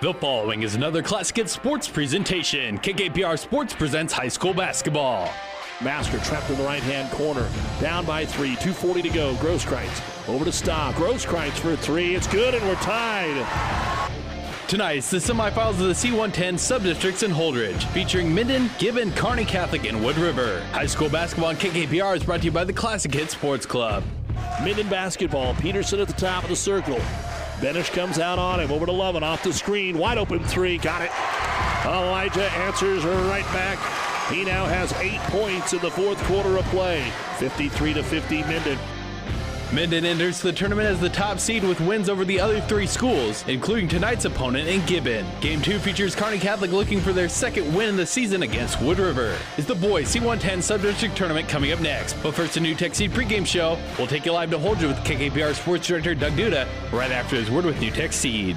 The following is another Classic Hits Sports presentation. KKPR Sports presents high school basketball. Masker trapped in the right hand corner. Down by three. 2.40 to go. Grosskreitz over to Stock. Grosskreitz for three. It's good, and we're tied. Tonight, it's the semifinals of the C110 subdistricts in Holdrege, featuring Minden, Gibbon, Kearney Catholic, and Wood River. High school basketball on KKPR is brought to you by the Classic Hits Sports Club. Minden basketball. Peterson at the top of the circle. Benish comes out on him. Over to Lovin off the screen. Wide open three. Got it. Elijah answers right back. He now has eight points in the fourth quarter of play. 53 to 50 Minden. Minden enters the tournament as the top seed with wins over the other three schools, including tonight's opponent in Gibbon. Game 2 features Kearney Catholic looking for their second win in the season against Wood River. It's the boys C110 Subdistrict Tournament coming up next. But first, a NuTech Seed pregame show. We'll take you live to Holdrege with KKPR Sports Director Doug Duda right after his word with NuTech Seed.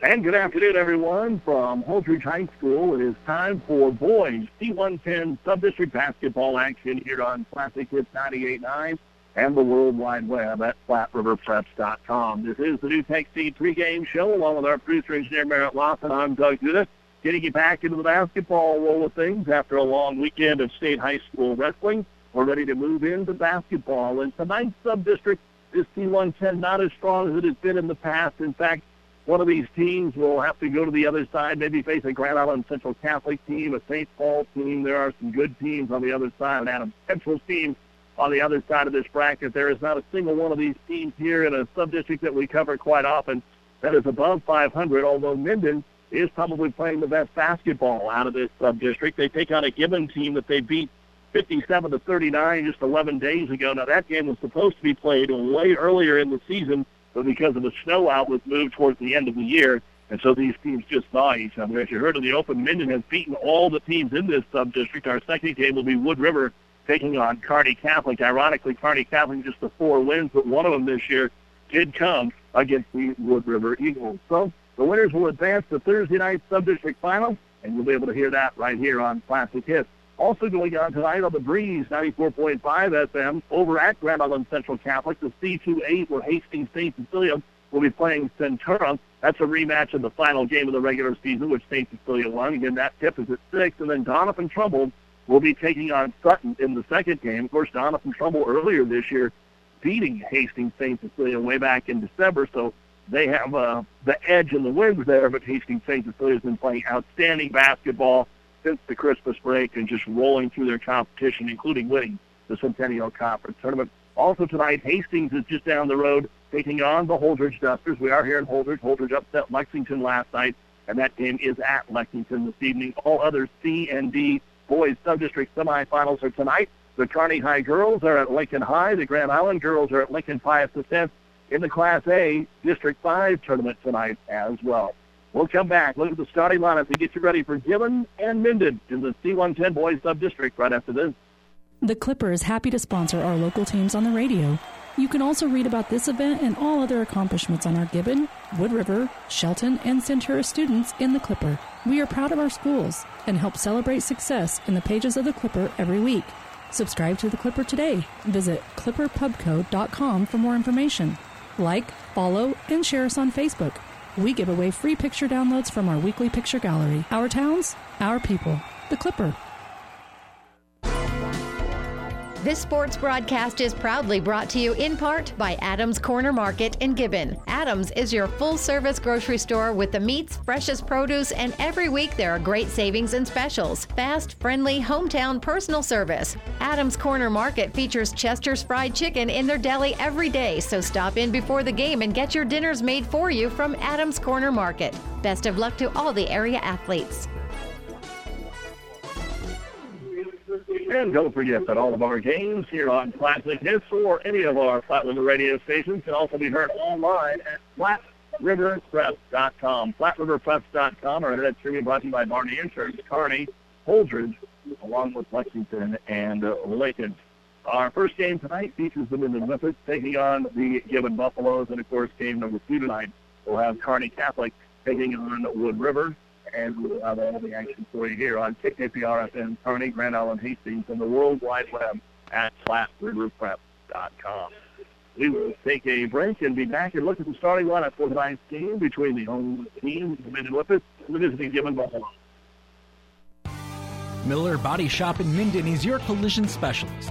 And good afternoon, everyone. From Holdrege High School, it is time for boys C110 Subdistrict Basketball action here on Classic Hits 98.9 and the World Wide Web at PlatteRiverPreps.com. This is the NuTech Seed pregame show, along with our producer engineer Merritt Lawson. I'm Doug Duda, getting you back into the basketball roll of things after a long weekend of state high school wrestling. We're ready to move into basketball. And tonight's subdistrict is C110, not as strong as it has been in the past. In fact, one of these teams will have to go to the other side, maybe face a Grand Island Central Catholic team, a St. Paul team. There are some good teams on the other side, an Adams Central team on the other side of this bracket. There is not a single one of these teams here in a subdistrict that we cover quite often that is above 500, although Minden is probably playing the best basketball out of this subdistrict. They take on a Gibbon team that they beat 57 to 39 just 11 days ago. Now that game was supposed to be played way earlier in the season, but because of the snow out was moved towards the end of the year. And so these teams just saw each other. As you heard in the open, Minden has beaten all the teams in this sub-district. Our second game will be Wood River taking on Kearney Catholic. Ironically, Kearney Catholic just the four wins, but one of them this year did come against the Wood River Eagles. So the winners will advance to Thursday night sub-district final, and you'll be able to hear that right here on Classic Hits. Also going on tonight on the Breeze 94.5 FM over at Grand Island Central Catholic, the C28 where Hastings St. Cecilia will be playing Centura. That's a rematch of the final game of the regular season, which St. Cecilia won. Again, that tip is at 6. And then Doniphan Trumbull will be taking on Sutton in the second game. Of course, Doniphan Trumbull earlier this year beating Hastings St. Cecilia way back in December, so they have uh, the edge in the wins there, but Hastings St. Cecilia has been playing outstanding basketball since the Christmas break and just rolling through their competition, including winning the Centennial Conference Tournament. Also tonight, Hastings is just down the road taking on the Holdrege Dusters. We are here in Holdridge. Holdrege upset Lexington last night, and that game is at Lexington this evening. All other C and D boys sub-district semifinals are tonight. The Kearney High girls are at Lincoln High. The Grand Island girls are at Lincoln Pius X in the Class A District 5 tournament tonight as well. We'll come back, look at the starting lineup to get you ready for Gibbon and Minden in the C110 boys sub-district right after this. The Clipper is happy to sponsor our local teams on the radio. You can also read about this event and all other accomplishments on our Gibbon, Wood River, Shelton, and Centura students in the Clipper. We are proud of our schools and help celebrate success in the pages of the Clipper every week. Subscribe to the Clipper today. Visit clipperpubco.com for more information. Like, follow, and share us on Facebook. We give away free picture downloads from our weekly picture gallery. Our towns, our people. The Clipper. This sports broadcast is proudly brought to you in part by Adams Corner Market in Gibbon. Adams is your full service grocery store with the meats, freshest produce, and every week there are great savings and specials. Fast, friendly, hometown personal service. Adams Corner Market features Chester's Fried Chicken in their deli every day, so stop in before the game and get your dinners made for you from Adams Corner Market. Best of luck to all the area athletes. And don't forget that all of our games here on Classic Hits or any of our Platte River radio stations can also be heard online at PlatteRiverPreps.com. PlatteRiverPreps.com. Our internet streaming brought to you by Barney Insurance, Kearney, Holdrege, along with Lexington and Lincoln. Our first game tonight features the Minden Whippets taking on the Gibbon Buffaloes, and of course, game number two tonight will have Kearney Catholic taking on Wood River, and we'll have all the action for you here on KKPR-FM, Kearney, Grand Island, Hastings, and the World Wide Web at PlatteRiverPrep.com. We will take a break and be back and look at the starting lineup for tonight's game between the home team, the Minden Whippets, and the visiting Gibbon Buffaloes. Miller Body Shop in Minden is your collision specialist.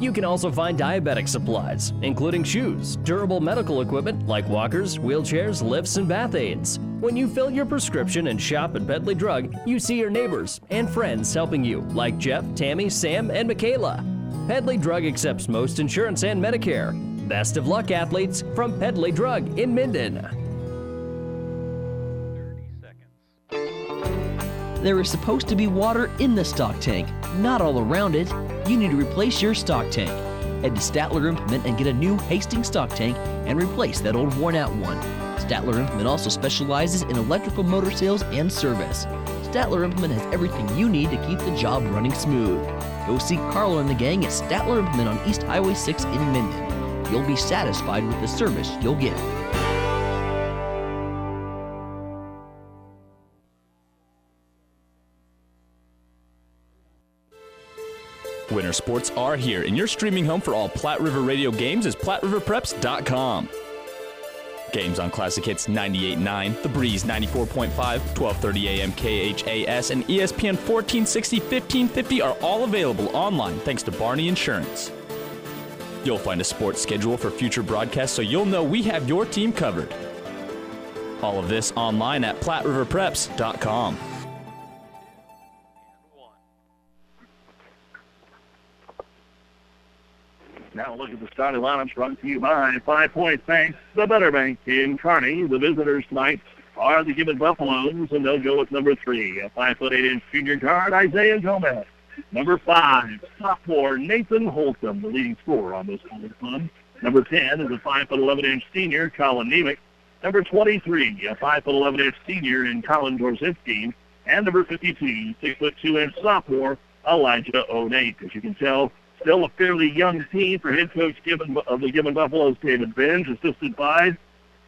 You can also find diabetic supplies, including shoes, durable medical equipment like walkers, wheelchairs, lifts, and bath aids. When you fill your prescription and shop at Pedley Drug, you see your neighbors and friends helping you, like Jeff, Tammy, Sam, and Michaela. Pedley Drug accepts most insurance and Medicare. Best of luck, athletes, from Pedley Drug in Minden. There is supposed to be water in the stock tank, not all around it. You need to replace your stock tank. Head to Statler Implement and get a new Hastings stock tank and replace that old worn out one. Statler Implement also specializes in electrical motor sales and service. Statler Implement has everything you need to keep the job running smooth. Go see Carlo and the gang at Statler Implement on East Highway 6 in Minden. You'll be satisfied with the service you'll get. Winter sports are here, and your streaming home for all Platte River radio games is PlatteRiverPreps.com. Games on Classic Hits 98.9, The Breeze 94.5, 12:30 a.m. KHAS, and ESPN 1460, 1550 are all available online thanks to Barney Insurance. You'll find a sports schedule for future broadcasts so you'll know we have your team covered. All of this online at PlatteRiverPreps.com. Now look at the starting lineups brought to you by Five Point Bank, the Better Bank in Kearney. The visitors tonight are the Gibbon Buffaloes, and they'll go with number three, a five foot eight inch junior guard, Isaiah Gomez. Number five, sophomore Nathan Holcomb, the leading scorer on this club. Number 10 is a five foot 11 inch senior, Colin Nemec. Number 23, a five foot 11 inch senior in Colin Dorzinski. And number 52, six foot two inch sophomore, Elijah Onate. As you can tell, still a fairly young team for head coach Gibbon, of the Gibbon Buffaloes, David Benz, assisted by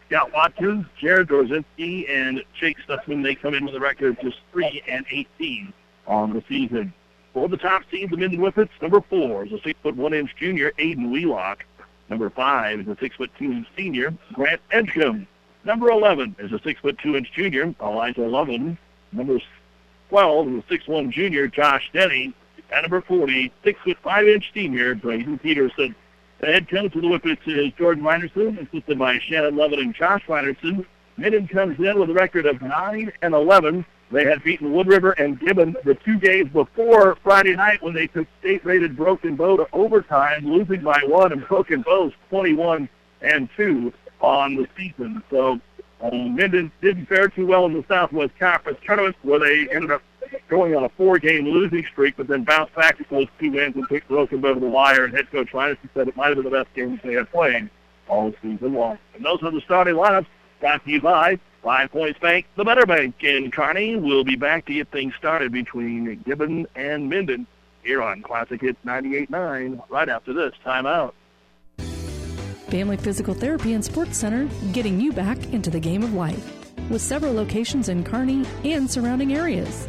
Scott Watkins, Jared Dorzinski, and Jake Stutzman. They come in with a record of just 3 and 18 on the season. For the top seed, the Minden Whippets, number four is a six foot one inch junior, Aiden Wheelock. Number five is a six foot two inch senior, Grant Edgecombe. Number 11 is a six foot two inch junior, Elijah Lovin. Number 12 is a six one junior, Josh Denny. And number 40, six foot five inch senior, Braden Peterson. The head coach of the Whippets is Jordan Reinerson, assisted by Shannon Lovin and Josh Reinerson. Minden comes in with a record of 9 and 11. They had beaten Wood River and Gibbon the two days before Friday night when they took state-rated Broken Bow to overtime, losing by one, and Broken Bow's 21 and 2 on the season. So um, Minden didn't fare too well in the Southwest Conference tournament, where they ended up going on a four-game losing streak, but then bounced back to those two wins and took Broken over the wire. And head coach Reinerson said it might have been the best game they had played all season long. And those are the starting lineups brought to you by Five Points Bank, the Better Bank in Kearney. We'll be back to get things started between Gibbon and Minden here on Classic Hits 98.9 right after this timeout. Family Physical Therapy and Sports Center, getting you back into the game of life. With several locations in Kearney and surrounding areas.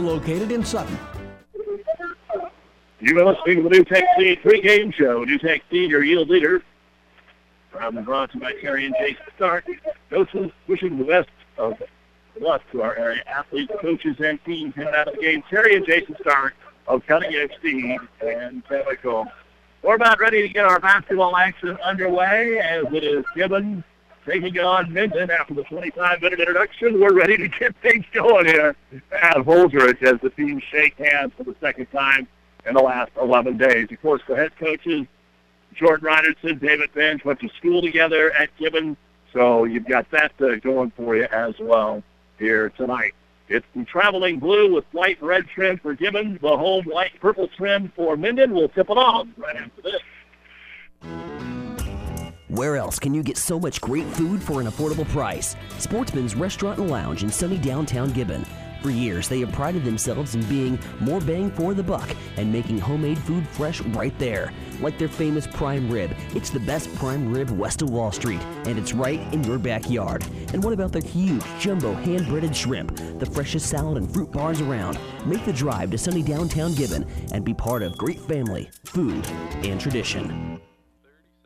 located in Sutton. You've been listening to the NuTech Seed pregame show. NuTech Seed, your yield leader. From brought to you by Terry and Jason Stark. Coaches wishing the best of luck to our area athletes, coaches, and teams heading out of the game. Terry and Jason Stark of Cutting Edge Seed and Chemical. We're about ready to get our basketball action underway as it is Gibbons taking on Minden after the 25-minute introduction. We're ready to get things going here at Holdrege as the teams shake hands for the second time in the last 11 days. Of course, the head coaches, Jordan Reinerson, David Benz, went to school together at Gibbon, so you've got that uh, going for you as well here tonight. It's the traveling blue with white and red trim for Gibbon, the home white purple trim for Minden. We'll tip it off right after this. Where else can you get so much great food for an affordable price? Sportsman's Restaurant and Lounge in sunny downtown Gibbon. For years, they have prided themselves in being more bang for the buck and making homemade food fresh right there. Like their famous prime rib. It's the best prime rib west of Wall Street, and it's right in your backyard. And what about their huge jumbo hand breaded shrimp? The freshest salad and fruit bars around. Make the drive to sunny downtown Gibbon and be part of great family, food, and tradition.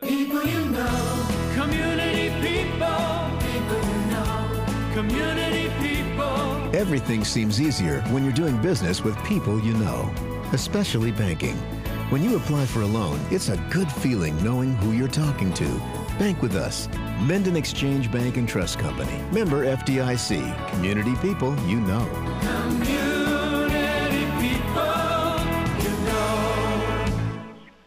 People you know, community people, people you know, community people. Everything seems easier when you're doing business with people you know, especially banking. When you apply for a loan, it's a good feeling knowing who you're talking to. Bank with us. Minden Exchange Bank and Trust Company. Member FDIC. Community people you know. Community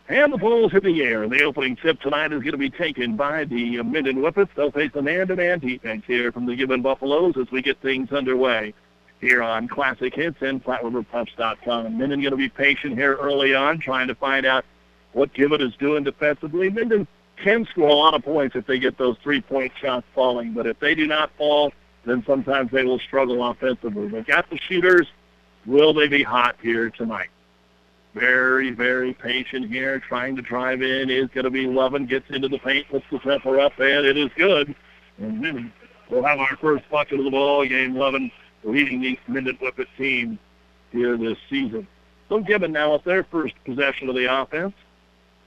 And the ball's in the air. The opening tip tonight is going to be taken by the uh, Minden Whippets. They'll face a man-to-man defense here from the Gibbon Buffaloes as we get things underway here on Classic Hits and PlatteRiverPreps.com. Minden going to be patient here early on, trying to find out what Gibbon is doing defensively. Minden can score a lot of points if they get those three-point shots falling, but if they do not fall, then sometimes they will struggle offensively. They've got the shooters. Will they be hot here tonight? Very, very patient here, trying to drive in. Is going to be Lovin. Gets into the paint, puts the temper up, and it is good. And then we'll have our first bucket of the ball game. Lovin leading the Minden Whippet team here this season. So Gibbon now with their first possession of the offense,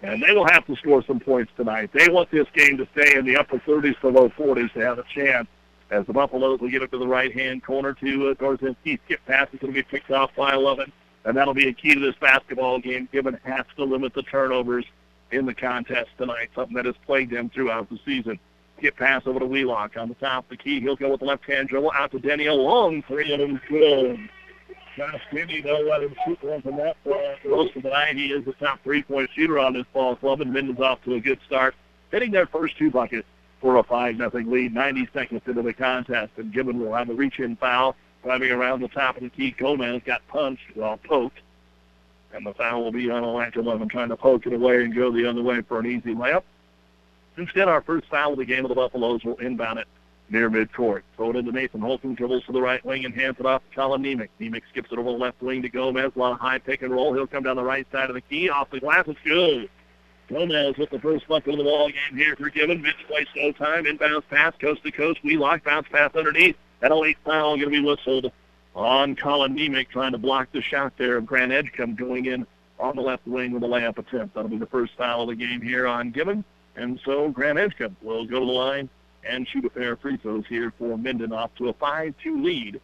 and they will have to score some points tonight. They want this game to stay in the upper 30s to low 40s to have a chance. As the Buffaloes will get it to the right-hand corner to uh, Dorzinski. Skip pass is going to be picked off by Lovin and that'll be a key to this basketball game. Gibbon has to limit the turnovers in the contest tonight, something that has plagued them throughout the season. Get pass over to Wheelock on the top of the key. He'll go with the left-hand dribble out to Denny. A long three, and it's good. Josh Denny, they'll let him shoot one from that point. Most of the night, he is the top three-point shooter on this ball club, and Minden's off to a good start, hitting their first two buckets for a 5-0 lead, 90 seconds into the contest, and Gibbon will have a reach-in foul driving around the top of the key. Gomez got punched, well, poked. And the foul will be on Elijah Lovin trying to poke it away and go the other way for an easy layup. Instead, our first foul of the game of the Buffaloes will inbound it near midcourt. Throw it into Nathan Holcomb, dribbles to the right wing and hands it off to Colin Nemec. Nemec skips it over the left wing to Gomez. A lot of high pick and roll. He'll come down the right side of the key. Off the glass, it's good. Gomez with the first bucket of the ball game here for Gibbon. Midway slow time. Inbounds pass, coast to coast. Wheelock bounce pass underneath. And a late foul going to be whistled on Colin Nemec trying to block the shot there of Grant Edgecombe going in on the left wing with a layup attempt. That'll be the first foul of the game here on Gibbon. And so Grant Edgecombe will go to the line and shoot a pair of free throws here for Minden off to a 5-2 lead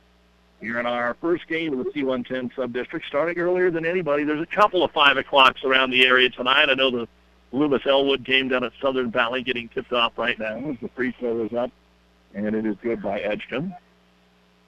here in our first game of the C110 sub-district, starting earlier than anybody. There's a couple of 5 o'clocks around the area tonight. I know the Loomis Elwood game down at Southern Valley getting tipped off right now. The free throw is up, and it is good by Edgecombe.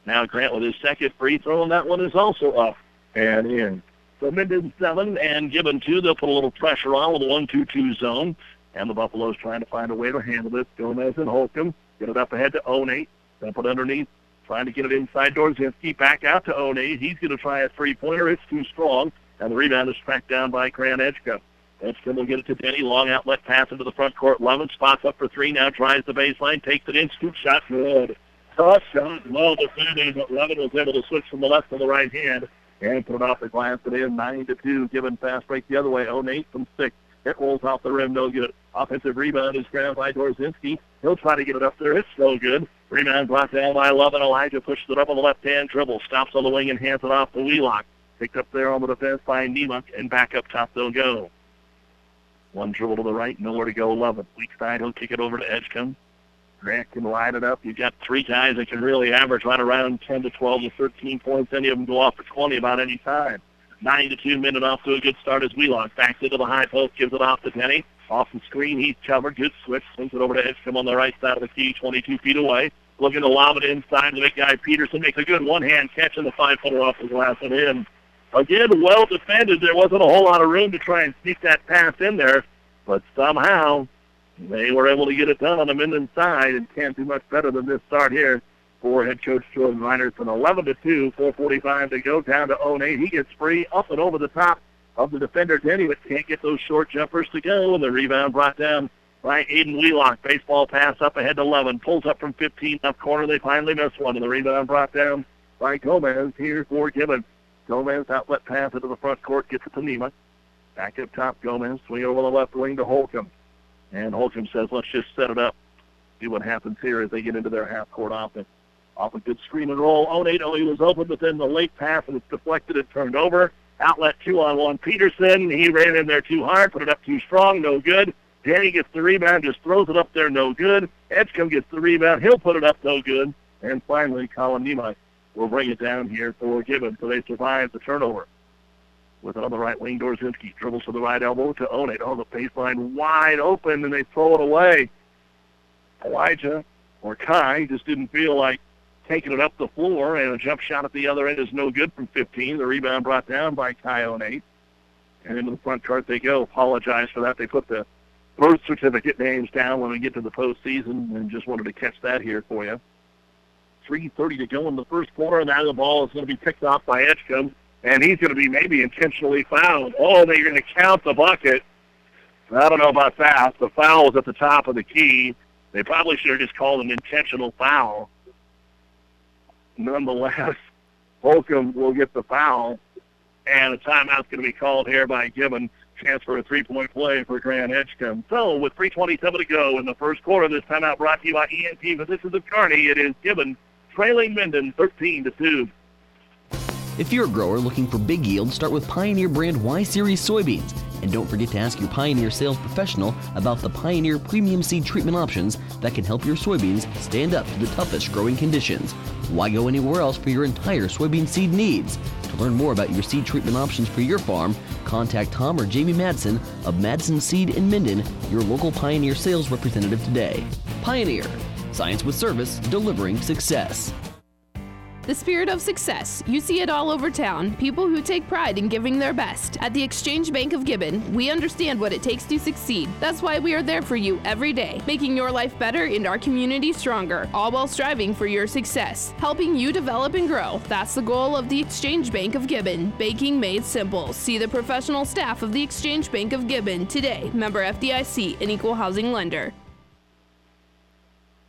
Now Grant with his second free throw, and that one is also up and in. So Minden 7 and Gibbon 2. They'll put a little pressure on with a 1-2-2 zone. And the Buffaloes trying to find a way to handle this. Gomez and Holcomb get it up ahead to Onate. Then put underneath, trying to get it inside Dorzinski. Back out to Onate. He's going to try a three-pointer. It's too strong. And the rebound is tracked down by Grant Edgecombe. Edgecombe will get it to Denny. Long outlet pass into the front court. Lovin spots up for three. Now tries the baseline. Takes it in. Scoop shot. Good. Tough shot. Uh, well defended, but Lovin was able to switch from the left to the right hand and put it off the glass. It is 9 to 2. Gibbon fast break the other way. Oh, Onate from six. It rolls off the rim, no good. Offensive rebound is grabbed by Dorzinski. He'll try to get it up there. It's no good. Rebound brought down by Lovin. Elijah pushes it up on the left-hand dribble. Stops on the wing and hands it off to Wheelock. Picked up there on the defense by Nemec, and back up top they'll go. One dribble to the right, nowhere to go. Lovin. Weak side, he'll kick it over to Edgecombe. Grant can line it up. You've got three guys that can really average right around 10 to 12 to 13 points. Any of them go off for 20 about any time. 9 to 2 Minden off to a good start as Wheelock backs into the high post, gives it off to Denny. Off the screen, he's covered. Good switch. Swings it over to Edgecombe on the right side of the key, 22 feet away. Looking to lob it inside. The big guy Peterson makes a good one-hand catch and the five-footer off the glass and in. Again, well defended. There wasn't a whole lot of room to try and sneak that pass in there, but somehow they were able to get it done on the Minden side and can't do much better than this start here for head coach Jordan Reiner from 11 to 2, 4:45 to go down to 0-8. He gets free up and over the top of the defender Denny, but can't get those short jumpers to go. And the rebound brought down by Aiden Wheelock. Baseball pass up ahead to 11, pulls up from 15 left corner. They finally miss one, and the rebound brought down by Gomez here for Gibbon. Gomez outlet pass into the front court, gets it to Nima. Back up top, Gomez swing over the left wing to Holcomb. And Holcomb says, let's just set it up. See what happens here as they get into their half-court offense. Off a good screen and roll. Oh, Onate, oh, he was open, but then the late pass it's deflected and turned over. Outlet two on one. Peterson, he ran in there too hard, put it up too strong, no good. Danny gets the rebound, just throws it up there, no good. Edgecombe gets the rebound, he'll put it up, no good. And finally, Colin Nemec will bring it down here for Gibbon, so they survive the turnover. With it on the right wing, Dorzinski dribbles to the right elbow to own it. On the baseline, wide open, and they throw it away. Elijah or Kai just didn't feel like taking it up the floor, and a jump shot at the other end is no good from 15. The rebound brought down by Kai Onate. And into the front court they go. Apologize for that. They put the birth certificate names down when we get to the postseason, and just wanted to catch that here for you. 3.30 to go in the first quarter, and now the ball is going to be picked off by Edgecombe, and he's going to be maybe intentionally fouled. Oh, they're going to count the bucket. I don't know about that. The foul was at the top of the key. They probably should have just called an intentional foul. Nonetheless, Holcomb will get the foul, and a timeout's going to be called here by Gibbon. Chance for a three-point play for Grant Edgecombe. So, with 3.27 to go in the first quarter, this timeout brought to you by ENT Physicians of Kearney. It is Gibbon trailing Minden 13 to 2. If you're a grower looking for big yield, start with Pioneer brand Y Series soybeans. And don't forget to ask your Pioneer sales professional about the Pioneer premium seed treatment options that can help your soybeans stand up to the toughest growing conditions. Why go anywhere else for your entire soybean seed needs? To learn more about your seed treatment options for your farm, contact Tom or Jamie Madsen of Madsen Seed in Minden, your local Pioneer sales representative today. Pioneer, science with service, delivering success. The spirit of success. You see it all over town. People who take pride in giving their best. At the Exchange Bank of Gibbon, we understand what it takes to succeed. That's why we are there for you every day, making your life better and our community stronger, all while striving for your success. Helping you develop and grow. That's the goal of the Exchange Bank of Gibbon. Banking made simple. See the professional staff of the Exchange Bank of Gibbon today. Member FDIC, an equal housing lender.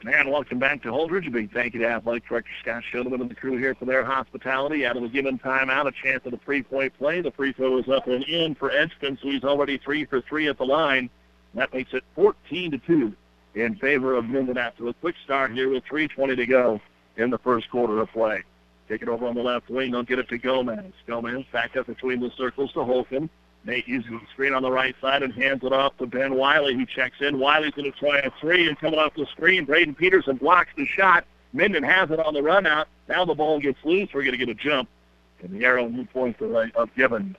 And welcome back to Holdrege. A big thank you to Athletic Director Scott Schoneman and the crew here for their hospitality. Out of the Gibbon timeout, a chance at a three-point play. The free throw is up and in for Edgecombe, so he's already three for three at the line. That makes it 14 to 2 in favor of Minden after a quick start here with 3.20 to go in the first quarter of play. Take it over on the left wing. They'll get it to Gomez. Gomez back up between the circles to Holcomb. Nate uses the screen on the right side and hands it off to Ben Wiley, who checks in. Wiley's going to try a three, and coming off the screen, Braden Peterson blocks the shot. Minden has it on the run out. Now the ball gets loose. We're going to get a jump. And the arrow new points right of Gibbon.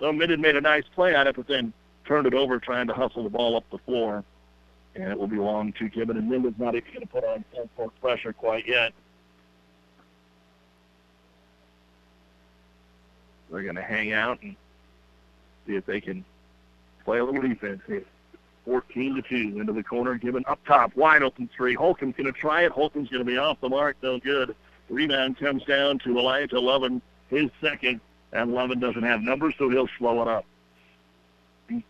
So Minden made a nice play on it, but then turned it over trying to hustle the ball up the floor. And it will belong to Gibbon. And Minden's not even going to put on full court pressure quite yet. They're going to hang out and see if they can play a little defense here. 14 to 2 into the corner, given up top, wide open three. Holcomb's going to try it. Holcomb's going to be off the mark, no good. Rebound comes down to Elijah Lovin, his second, and Lovin doesn't have numbers, so he'll slow it up.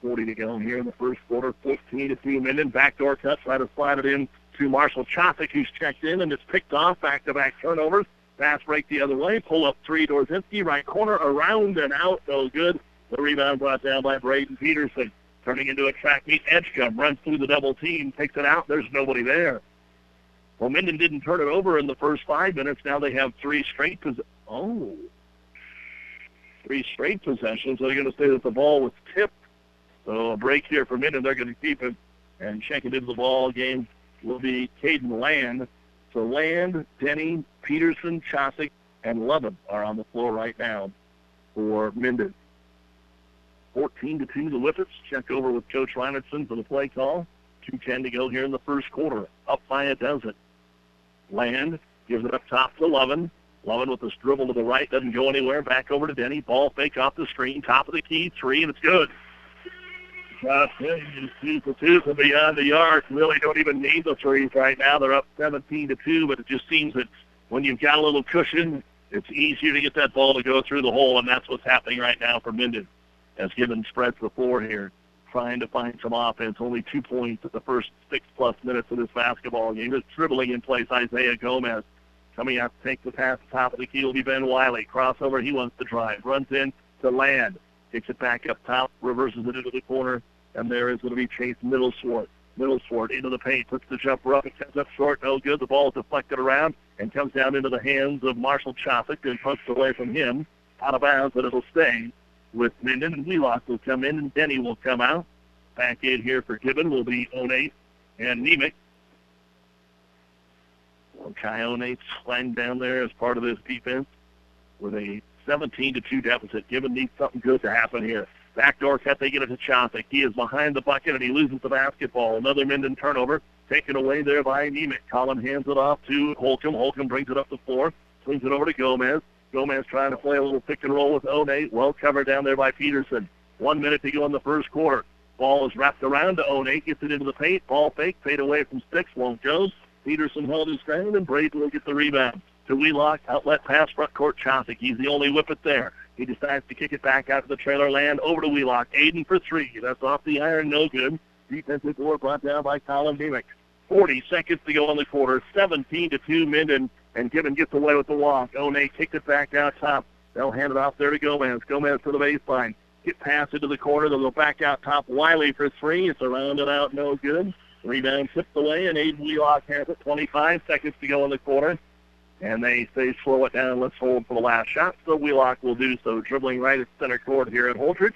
40 to go here in the first quarter, 14 to 2 Minden. Backdoor cut, try to slide it in to Marshall Chothick, who's checked in, and it's picked off. Back-to-back turnovers. Pass break the other way. Pull up three, Dorzinski, right corner, around and out, no good. The rebound brought down by Braden Peterson. Turning into a track meet. Edgecombe runs through the double team, takes it out. There's nobody there. Well, Minden didn't turn it over in the first five minutes. Now they have three straight pos- Oh. Three straight possessions. They're going to say that the ball was tipped. So a break here for Minden. They're going to keep it and check it into the ball game will be Caden Land. So Land, Denny, Peterson, Chosick, and Lovin are on the floor right now for Minden. 14 to 2 the Whippets. Check over with Coach Reinerson for the play call. 2.10 to go here in the first quarter. Up by a dozen. Land gives it up top to Lovin. Lovin with this dribble to the right, doesn't go anywhere. Back over to Denny. Ball fake off the screen. Top of the key, three, and it's good. Josh Hilliard two for two from beyond the arc. Really don't even need the threes right now. They're up 17 to 2, but it just seems that when you've got a little cushion, it's easier to get that ball to go through the hole, and that's what's happening right now for Minden as Gibbon spreads the floor here, trying to find some offense. Only two points at the first six-plus minutes of this basketball game. Just dribbling in place Isaiah Gomez. Coming out to take the pass top of the key will be Ben Wiley. Crossover, he wants to drive. Runs in to land. Kicks it back up top, reverses it into the corner, and there is going to be Chase Middleswart. Middleswart into the paint, puts the jumper up, it comes up short, no good. The ball is deflected around and comes down into the hands of Marshall Chothick and punched away from him. Out of bounds, but it'll stay with Minden, and Wheelock will come in, and Denny will come out. Back in here for Gibbon will be Onate and Nemec. Well, Kai flying down there as part of this defense with a 17 to 2 deficit. Gibbon needs something good to happen here. Backdoor cut, they get it to Chothick. He is behind the bucket and he loses the basketball. Another Minden turnover taken away there by Nemec. Collin hands it off to Holcomb. Holcomb brings it up the floor, swings it over to Gomez. Gomez trying to play a little pick and roll with One. Well covered down there by Peterson. One minute to go in the first quarter. Ball is wrapped around to One. Gets it into the paint. Ball fake. Fade away from sticks. Won't go. Peterson held his ground and Braden will get the rebound. To Wheelock. Outlet pass front court Chosick. He's the only Whippet there. He decides to kick it back out to the trailer land over to Wheelock. Aiden for three. That's off the iron. No good. Defensive board brought down by Colin Nemec. 40 seconds to go in the quarter. 17 to 2 Minden and Gibbon gets away with the walk. One kicked it back out top. They'll hand it off there to Gomez. Gomez to the baseline. Get past into the corner. They'll go back out top. Wiley for three. It's around and out. No good. Rebound tipped away, and Aiden Wheelock has it. 25 seconds to go in the quarter. And they say slow it down. Let's hold for the last shot. So Wheelock will do so. Dribbling right at center court here at Holdrege.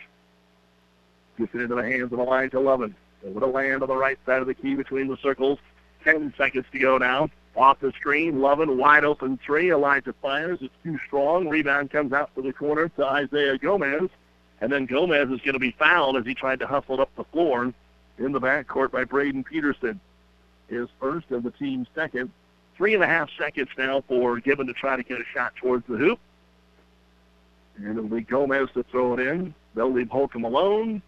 Gets it into the hands of Elijah Lovin. Over to land on the right side of the key between the circles. 10 seconds to go now. Off the screen, Lovin, wide open three. Elijah fires. It's too strong. Rebound comes out to the corner to Isaiah Gomez. And then Gomez is going to be fouled as he tried to hustle up the floor in the backcourt by Braden Peterson. His first and the team's second. Three and a half seconds now for Gibbon to try to get a shot towards the hoop. And it'll be Gomez to throw it in. They'll leave Holcomb alone.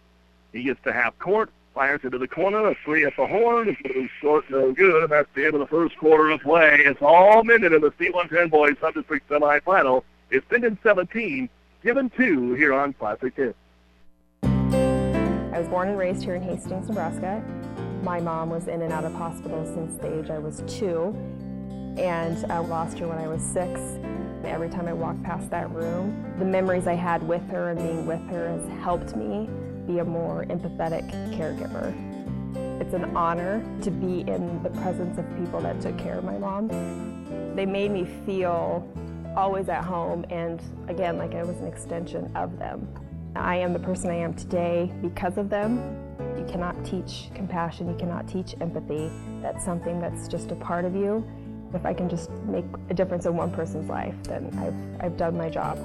He gets to half court fires into the corner, a three at the horn. It's going short, no good, that's the end of the first quarter of play. It's all Minden in the C110 Boys Sub-District semifinal. It's Minden 17, Gibbon 2 here on Classic Hits. I was born and raised here in Hastings, Nebraska. My mom was in and out of hospital since the age I was two, and I lost her when I was six. Every time I walk past that room, the memories I had with her and being with her has helped me be a more empathetic caregiver. It's an honor to be in the presence of people that took care of my mom. They made me feel always at home and again like I was an extension of them. I am the person I am today because of them. You cannot teach compassion, you cannot teach empathy. That's something that's just a part of you. If I can just make a difference in one person's life, then I've, I've done my job.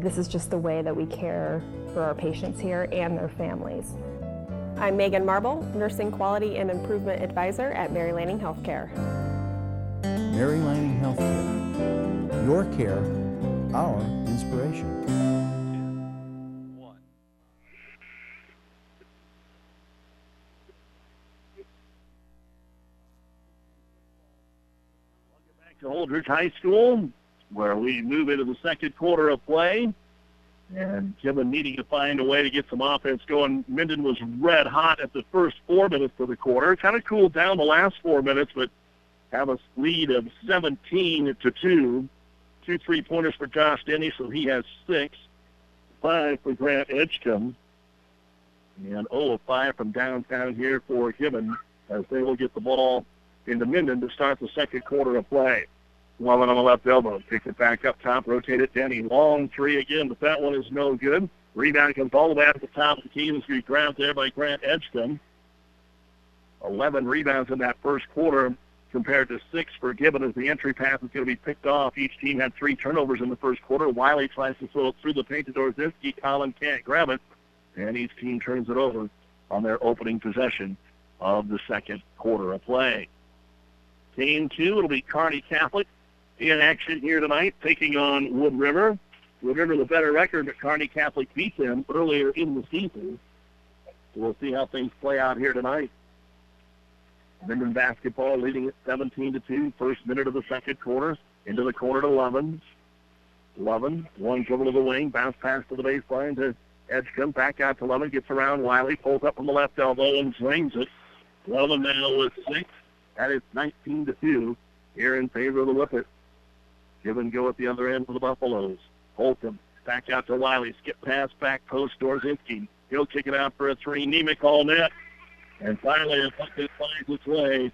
This is just the way that we care for our patients here and their families. I'm Megan Marble, Nursing Quality and Improvement Advisor at Mary Lanning Healthcare. Mary Lanning Healthcare. Your care, our inspiration. Welcome back to Holdrege High School, where we move into the second quarter of play. And Gibbon needing to find a way to get some offense going. Minden was red hot at the first four minutes of the quarter. Kind of cooled down the last four minutes, but have a lead of 17 to 2. Two three-pointers for Josh Denny, so he has six. Five for Grant Edgecombe. And 0 of 5 from downtown here for Gibbon as they will get the ball into Minden to start the second quarter of play. Lovin on the left elbow. Kicks it back up top. Rotate it. Denny. Long three again, but that one is no good. Rebound comes all the way to the top of the key and is grabbed there by Grant Edgecombe. 11 rebounds in that first quarter compared to six for Gibbon as the entry pass is going to be picked off. Each team had three turnovers in the first quarter. Wiley tries to throw it through the paint to Dorzinski. Collin can't grab it, and each team turns it over on their opening possession of the second quarter of play. Team two, it'll be Carney Catholic in action here tonight, taking on Wood River. Wood River, the better record, but Kearney Catholic beat them earlier in the season. So we'll see how things play out here tonight. Minden basketball leading at 17 to 2, first minute of the second quarter, into the corner to Lovin. Lovin, one dribble to the wing, bounce pass to the baseline to Edgecombe, back out to Lovin, gets around Wiley, pulls up from the left elbow and swings it. Lovin now with six. That is 19 to 2 here in favor of the Whippet. Give and go at the other end for the Buffaloes. Holcomb back out to Wiley. Skip pass back post Dorzinski. He'll kick it out for a three. Nemec all net. And finally, a puck that finds its way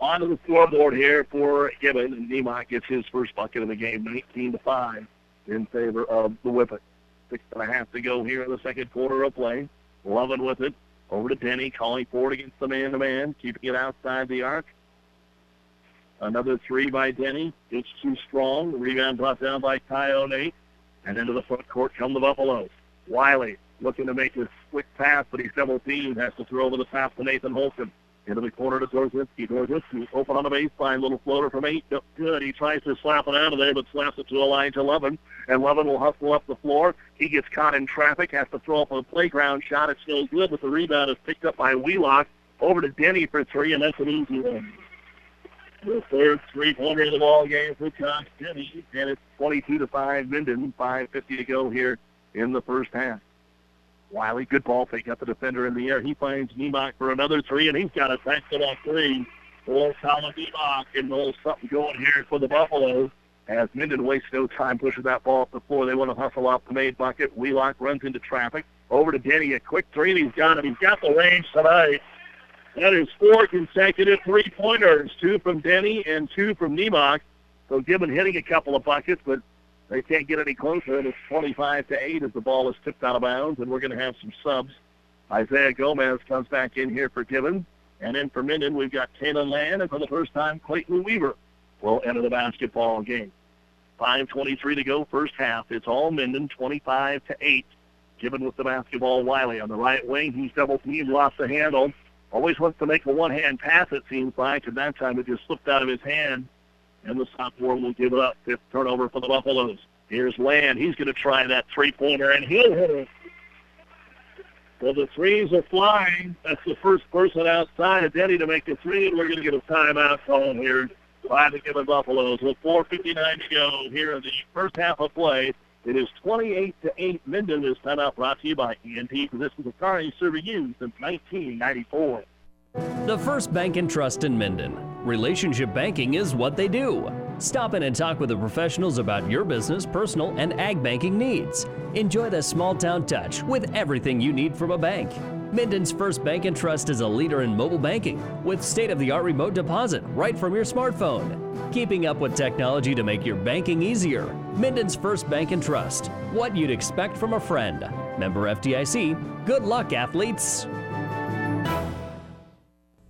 onto the scoreboard here for Gibbon. And Nemec gets his first bucket of the game, 19 to 5 in favor of the Whippet. Six and a half to go here in the second quarter of play. Lovin with it. Over to Denny, calling for it against the man-to-man, keeping it outside the arc. Another three by Denny. It's too strong. Rebound brought down by Coyote. And into the front court come the Buffaloes. Wiley looking to make this quick pass, but he's double teamed. Has to throw over the top to Nathan Holcomb. Into the corner to Dorzinski. Dorzinski open on the baseline. Little floater from eight. Good. He tries to slap it out of there, but slaps it to Elijah Lovin. And Lovin will hustle up the floor. He gets caught in traffic. Has to throw up a playground shot. It's still good, but the rebound is picked up by Wheelock. Over to Denny for three, and that's an easy one. The third three-pointer of the ball game for Josh Denny, and it's 22 to 5 Minden. 5.50 to go here in the first half. Wiley, good ball fake, got the defender in the air. He finds Nemec for another three, and he's got a back-to-back three for Colin Nemec, and there's something going here for the Buffaloes. As Minden wastes no time pushing that ball up the floor, they want to hustle off the made bucket. Wheelock runs into traffic. Over to Denny, a quick three, and he's got it. He's got the range tonight. That is four consecutive three-pointers, two from Denny and two from Nemec. So Gibbon hitting a couple of buckets, but they can't get any closer. It's 25 to 8 as the ball is tipped out of bounds, and we're going to have some subs. Isaiah Gomez comes back in here for Gibbon. And then for Minden, we've got Taylor Land, and for the first time, Clayton Weaver will enter the basketball game. 5.23 to go, first half. It's all Minden, 25 to 8. Gibbon with the basketball, Wiley on the right wing. He's double teamed, lost the handle. Always wants to make a one-hand pass, it seems like, and that time it just slipped out of his hand, and the sophomore will give it up. Fifth turnover for the Buffaloes. Here's Land. He's going to try that three-pointer, and he'll hit it. Well, the threes are flying. That's the first person outside of Denny to make the three, and we're going to get a timeout call here by the Gibbon Buffaloes with 4.59 to go here in the first half of play. It is 28 to 8 Minden. This timeout brought to you by ENT Physicians of Kearney, serving you since 1994. The First Bank and Trust in Minden. Relationship banking is what they do. Stop in and talk with the professionals about your business, personal, and ag banking needs. Enjoy the small town touch with everything you need from a bank. Minden's First Bank and Trust is a leader in mobile banking with state of the art remote deposit right from your smartphone. Keeping up with technology to make your banking easier. Minden's First Bank and Trust. What you'd expect from a friend. Member FDIC. Good luck, athletes.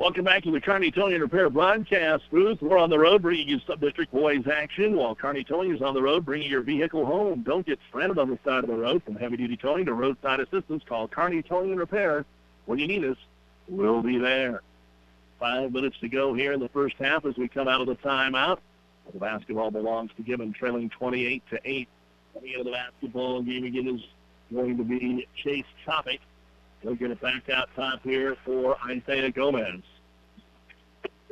Welcome back to the Kearney Towing and Repair broadcast booth. We're on the road bringing you sub-district boys action while Kearney Towing is on the road bringing your vehicle home. Don't get stranded on the side of the road from heavy-duty towing to roadside assistance. Call Kearney Towing and Repair. When you need us, we'll be there. Five minutes to go here in the first half as we come out of the timeout. The basketball belongs to Gibbon, trailing 28 to 8. Coming into the basketball game again is going to be Chase Topic. He'll get it back out top here for Isaiah Gomez.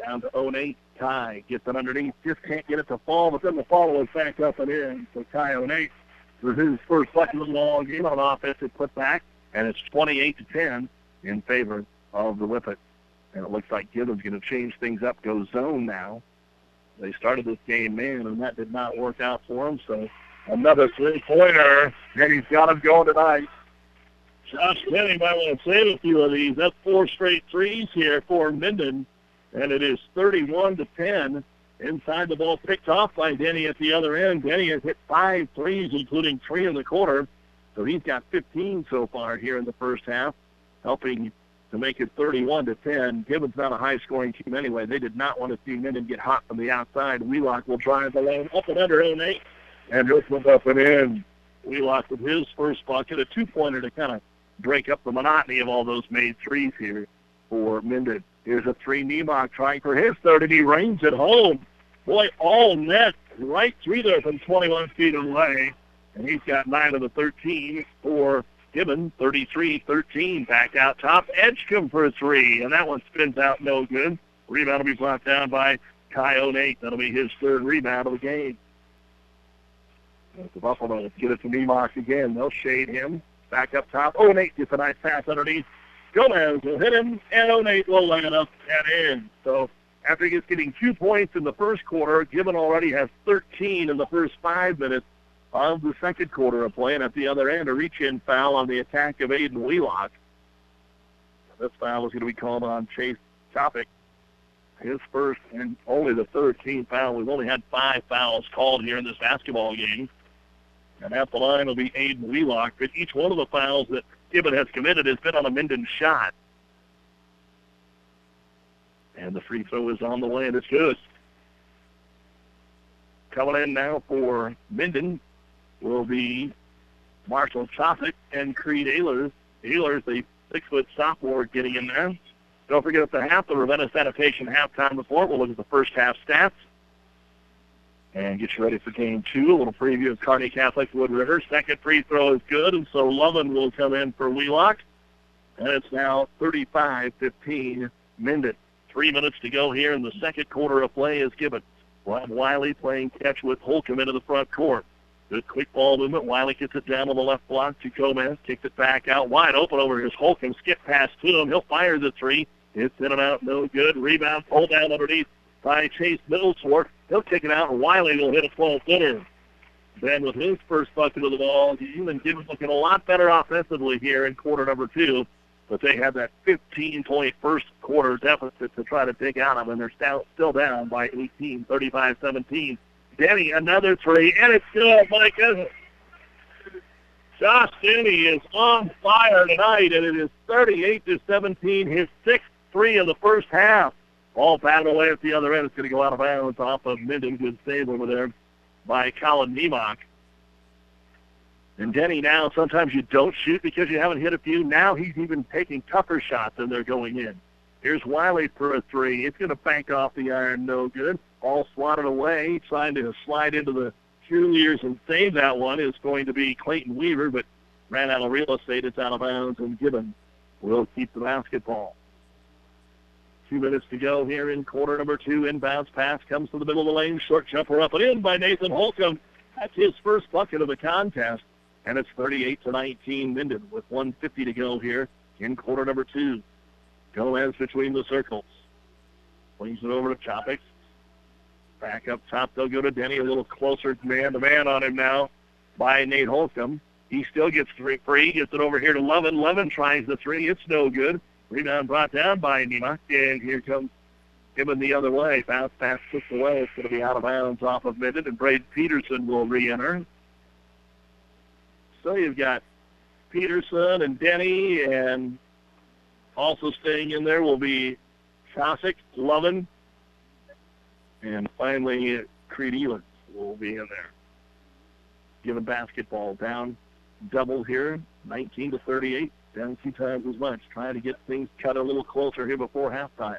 Down to Onate. Kai gets it underneath. Just can't get it to fall, but then the follow is back up and in. So Kai Onate for his first little ball game on offensive putback, and it's 28 to 10 in favor of the Whippet. And it looks like Gibbon's going to change things up, go zone now. They started this game man, and that did not work out for them. So another three-pointer, and he's got him going tonight. Josh Denny might want to save a few of these. That's four straight threes here for Minden, and it is 31 to 10. Inside the ball picked off by Denny at the other end. Denny has hit five threes, including three in the quarter. So he's got 15 so far here in the first half, helping to make it 31 to 10. Gibbon's not a high-scoring team anyway. They did not want to see Minden get hot from the outside. Wheelock will drive the lane up and under Onate, and this one's up and in. Wheelock with his first bucket, a two-pointer to kind of break up the monotony of all those made threes here for Minden. Here's a three Nemec trying for his third, and he it home. Boy, all net right through there from 21 feet away. And he's got nine of the 13 for Gibbon, 33-13. Back out top. Edgecombe for a three, and that one spins out no good. Rebound will be brought down by Kai Onate. That'll be his third rebound of the game. The Buffalo get it to Nemec again. They'll shade him. Back up top. Onate gets a nice pass underneath. Gomez will hit him, and Onate will it up and in. So after he gets getting two points in the first quarter, Gibbon already has 13 in the first five minutes of the second quarter of play. And at the other end, a reach-in foul on the attack of Aiden Wheelock. This foul is going to be called on Chase Topic. His first and only the 13th foul. We've only had five fouls called here in this basketball game. And at the line will be Aiden Wheelock. But each one of the fouls that Gibbon has committed has been on a Minden shot. And the free throw is on the way, and it's good. Coming in now for Minden will be Marshall Chopik and Creed Ehlers. Ehlers, the six-foot sophomore, getting in there. Don't forget at the half, the Ravenna Sanitation halftime report. We'll look at the first half stats and get you ready for game two. A little preview of Kearney Catholic Wood River. Second free throw is good, and so Lovin will come in for Wheelock. And it's now 35-15 Minden. Three minutes to go here in the second quarter of play is Gibbon. Rod Wiley playing catch with Holcomb into the front court. Good quick ball movement. Wiley gets it down on the left block to Gomez. Kicks it back out wide open over his Holcomb. Skip pass to him. He'll fire the three. It's in and out. No good. Rebound. Pull down underneath by Chase Middlesworth. He'll kick it out, and Wiley will hit a 12-footer. Then with his first bucket of the ball, even Gibbons looking a lot better offensively here in quarter number two. But they had that 15-point first quarter deficit to try to dig out of and they're still, still down by 18, 35-17. Denny, another three, and it's good. My goodness. Josh Denny is on fire tonight, and it is 38 to 17, his sixth three of the first half. Ball batted away at the other end. It's going to go out of bounds off of Minden. Good save over there by Colin Nemec. And Denny now, sometimes you don't shoot because you haven't hit a few. Now he's even taking tougher shots than they're going in. Here's Wiley for a three. It's going to bank off the iron. No good. All swatted away. Trying to slide into the cheerleaders and save that one is going to be Clayton Weaver, but ran out of real estate. It's out of bounds, and Gibbon will keep the basketball. Two minutes to go here in quarter number two. Inbounds pass comes to the middle of the lane. Short jumper up and in by Nathan Holcomb. That's his first bucket of the contest. And it's 38 to 19 Minden with 150 to go here in quarter number two. Gomez between the circles. Swings it over to Chopix. Back up top, they'll go to Denny. A little closer man to man on him now by Nate Holcomb. He still gets three free. Gets it over here to Lovin. Lovin tries the three. It's no good. Rebound brought down by Nemec. And here comes Gibbon the other way. Bounce pass pushed away. It's going to be out of bounds off of Minden. And Braden Peterson will re-enter. So you've got Peterson and Denny and also staying in there will be Kosick, Lovin, and finally Creed Elitz will be in there. Gibbon basketball down double here, 19 to 38, down two times as much. Trying to get things cut a little closer here before halftime.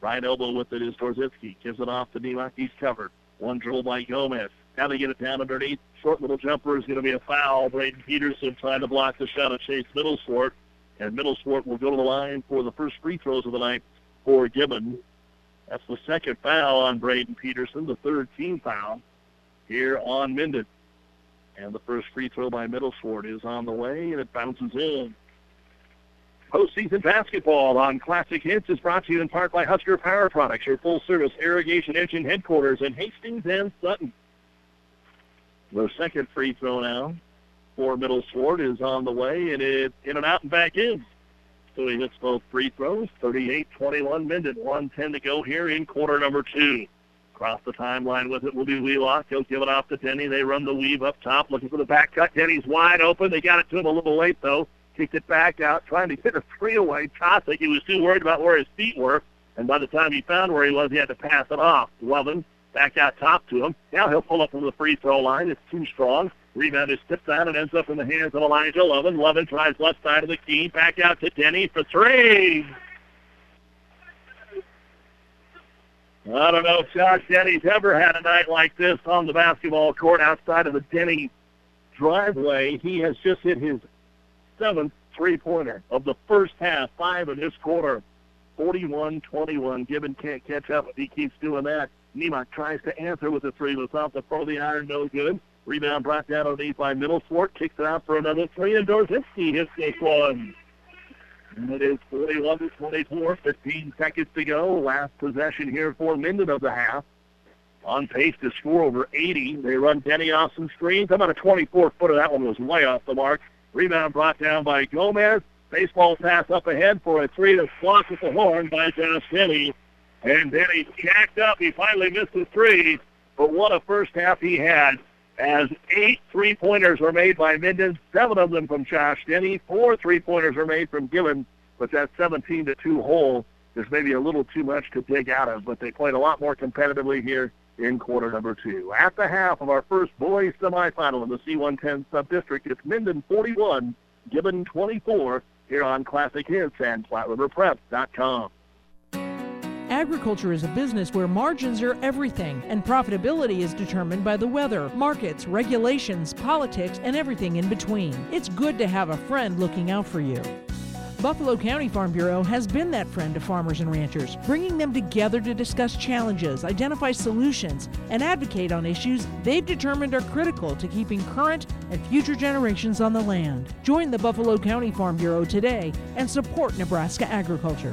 Right elbow with it is Dorzinski. Gives it off to Nemec. He's covered. One dribble by Gomez. Now they get it down underneath. Short little jumper is going to be a foul. Braden Peterson trying to block the shot of Chase Middleswart. And Middleswart will go to the line for the first free throws of the night for Gibbon. That's the second foul on Braden Peterson, the third team foul here on Minden. And the first free throw by Middleswart is on the way, and it bounces in. Postseason basketball on Classic Hits is brought to you in part by Husker Power Products, your full-service irrigation engine headquarters in Hastings and Sutton. The second free throw now for Middleswart is on the way, and it's in and out and back in. So he hits both free throws. 38-21 Minden. 110 to go here in quarter number two. Across the timeline with it will be Wheelock. He'll give it off to Denny. They run the weave up top, looking for the back cut. Denny's wide open. They got it to him a little late, though. Kicked it back out, trying to hit a three away. Kosick, he was too worried about where his feet were. And by the time he found where he was, he had to pass it off. Lovin back out top to him. Now he'll pull up from the free throw line. It's too strong. Rebound is tipped out and ends up in the hands of Elijah Lovin. Lovin tries left side of the key. Back out to Denny for three. I don't know if Josh Denny's ever had a night like this on the basketball court outside of the Denny driveway. He has just hit his seventh three-pointer of the first half, five in this quarter. 41-21. Gibbon can't catch up if he keeps doing that. Nemec tries to answer with a three, but off the pro the iron, no good. Rebound brought down underneath by Middleswart. Kicks it out for another three, and Dorzinski hits this one. And it is 41 to 24, 15 seconds to go. Last possession here for Minden of the half. On pace to score over 80. They run Denny off some screens. How about a 24-footer? That one was way off the mark. Rebound brought down by Gomez. Baseball pass up ahead for a three to blocked with the horn by Josh Denny. And Denny jacked up. He finally missed the three. But what a first half he had as eight three-pointers were made by Minden, seven of them from Josh Denny. Four three-pointers were made from Gibbon, but that 17 to 2 hole is maybe a little too much to dig out of, but they played a lot more competitively here in quarter number two. At the half of our first boys semifinal in the C110 sub-district, it's Minden 41, Gibbon 24 here on Classic Hits and PlatteRiverPreps.com. Agriculture is a business where margins are everything, and profitability is determined by the weather, markets, regulations, politics, and everything in between. It's good to have a friend looking out for you. Buffalo County Farm Bureau has been that friend to farmers and ranchers, bringing them together to discuss challenges, identify solutions, and advocate on issues they've determined are critical to keeping current and future generations on the land. Join the Buffalo County Farm Bureau today and support Nebraska agriculture.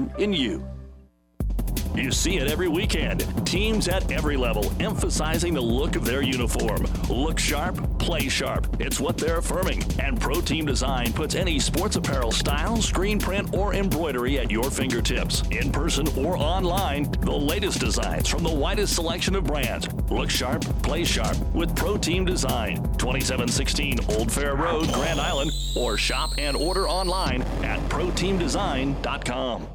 in you. You see it every weekend. Teams at every level emphasizing the look of their uniform. Look sharp, play sharp. It's what they're affirming. And Pro Team Design puts any sports apparel style, screen print, or embroidery at your fingertips. In person or online, the latest designs from the widest selection of brands. Look sharp, play sharp with Pro Team Design. 2716 Old Fair Road, Grand Island, or shop and order online at proteamdesign.com.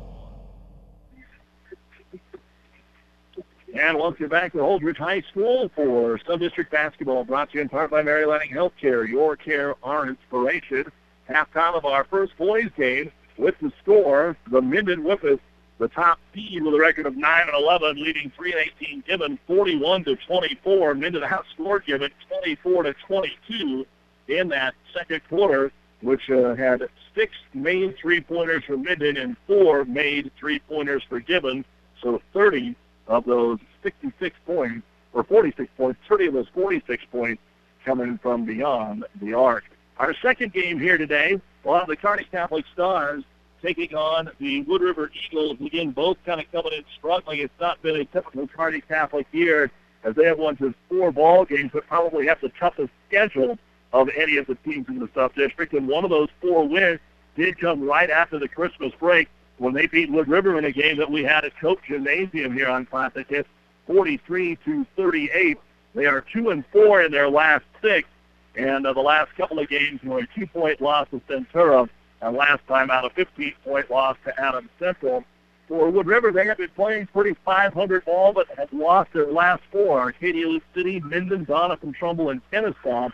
And welcome back to Holdrege High School for Sub-District Basketball, brought to you in part by Mary Lanning Healthcare. Your care, our inspiration. Halftime of our first boys game with the score, the Minden Whippets, the top seed with a record of 9 and 11, leading 3 and 18 Gibbon 41 to 24. Minden outscored Gibbon 24 to 22 in that second quarter, which uh, had six main three-pointers for Minden and four made three-pointers for Gibbon. So 30 of those 66 points, or 46 points, 30 of those 46 points coming from beyond the arc. Our second game here today, we'll have the Kearney Catholic Stars taking on the Wood River Eagles. Again, both kind of coming in struggling. It's not been a typical Kearney Catholic year as they have won just four ball games, but probably have the toughest schedule of any of the teams in the Sub District. And one of those four wins did come right after the Christmas break when they beat Wood River in a game that we had at Cope Gymnasium here on Classic Hits, 43 to 38. They are two and four in their last six, and uh, the last couple of games were a two-point loss to Centura, and last time out a 15-point loss to Adams Central. For Wood River, they have been playing pretty 500 ball, but have lost their last four. Arcadia Loup City, Minden, Doniphan, Trumbull, and Kenesaw.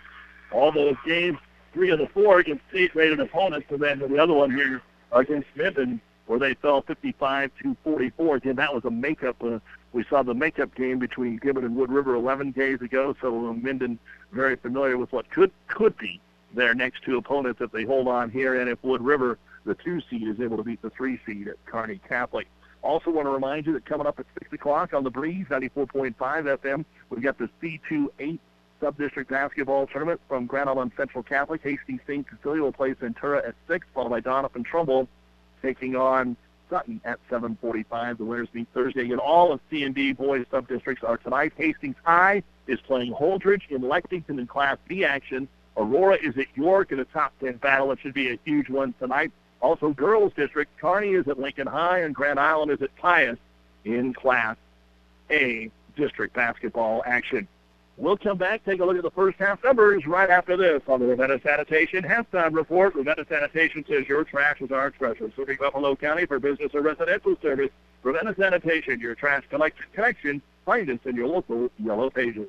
All those games, three of the four against state-rated opponents, and then the other one here against Minden, where they fell 55 to 44. Again, that was a makeup. Uh, we saw the makeup game between Gibbon and Wood River 11 days ago, so uh, Minden very familiar with what could could be their next two opponents if they hold on here, and if Wood River, the two seed, is able to beat the three seed at Kearney Catholic. Also want to remind you that coming up at 6 o'clock on the Breeze, 94.5 FM, we've got the C2-8 Sub-District Basketball Tournament from Grand Island Central Catholic. Hastings St. Cecilia will play Centura at 6, followed by Doniphan Trumbull taking on Sutton at 7:45. The winners meet Thursday. And all of C and D boys sub-districts are tonight. Hastings High is playing Holdrege in Lexington in Class B action. Aurora is at York in a top 10 battle. It should be a huge one tonight. Also, girls district, Kearney is at Lincoln High and Grand Island is at Pius in Class A district basketball action. We'll come back, take a look at the first half numbers right after this on the Ravenna Sanitation halftime report. Ravenna Sanitation says your trash is our treasure. Serving Buffalo County for business or residential service. Ravenna Sanitation, your trash collection connection. Find us in your local yellow pages.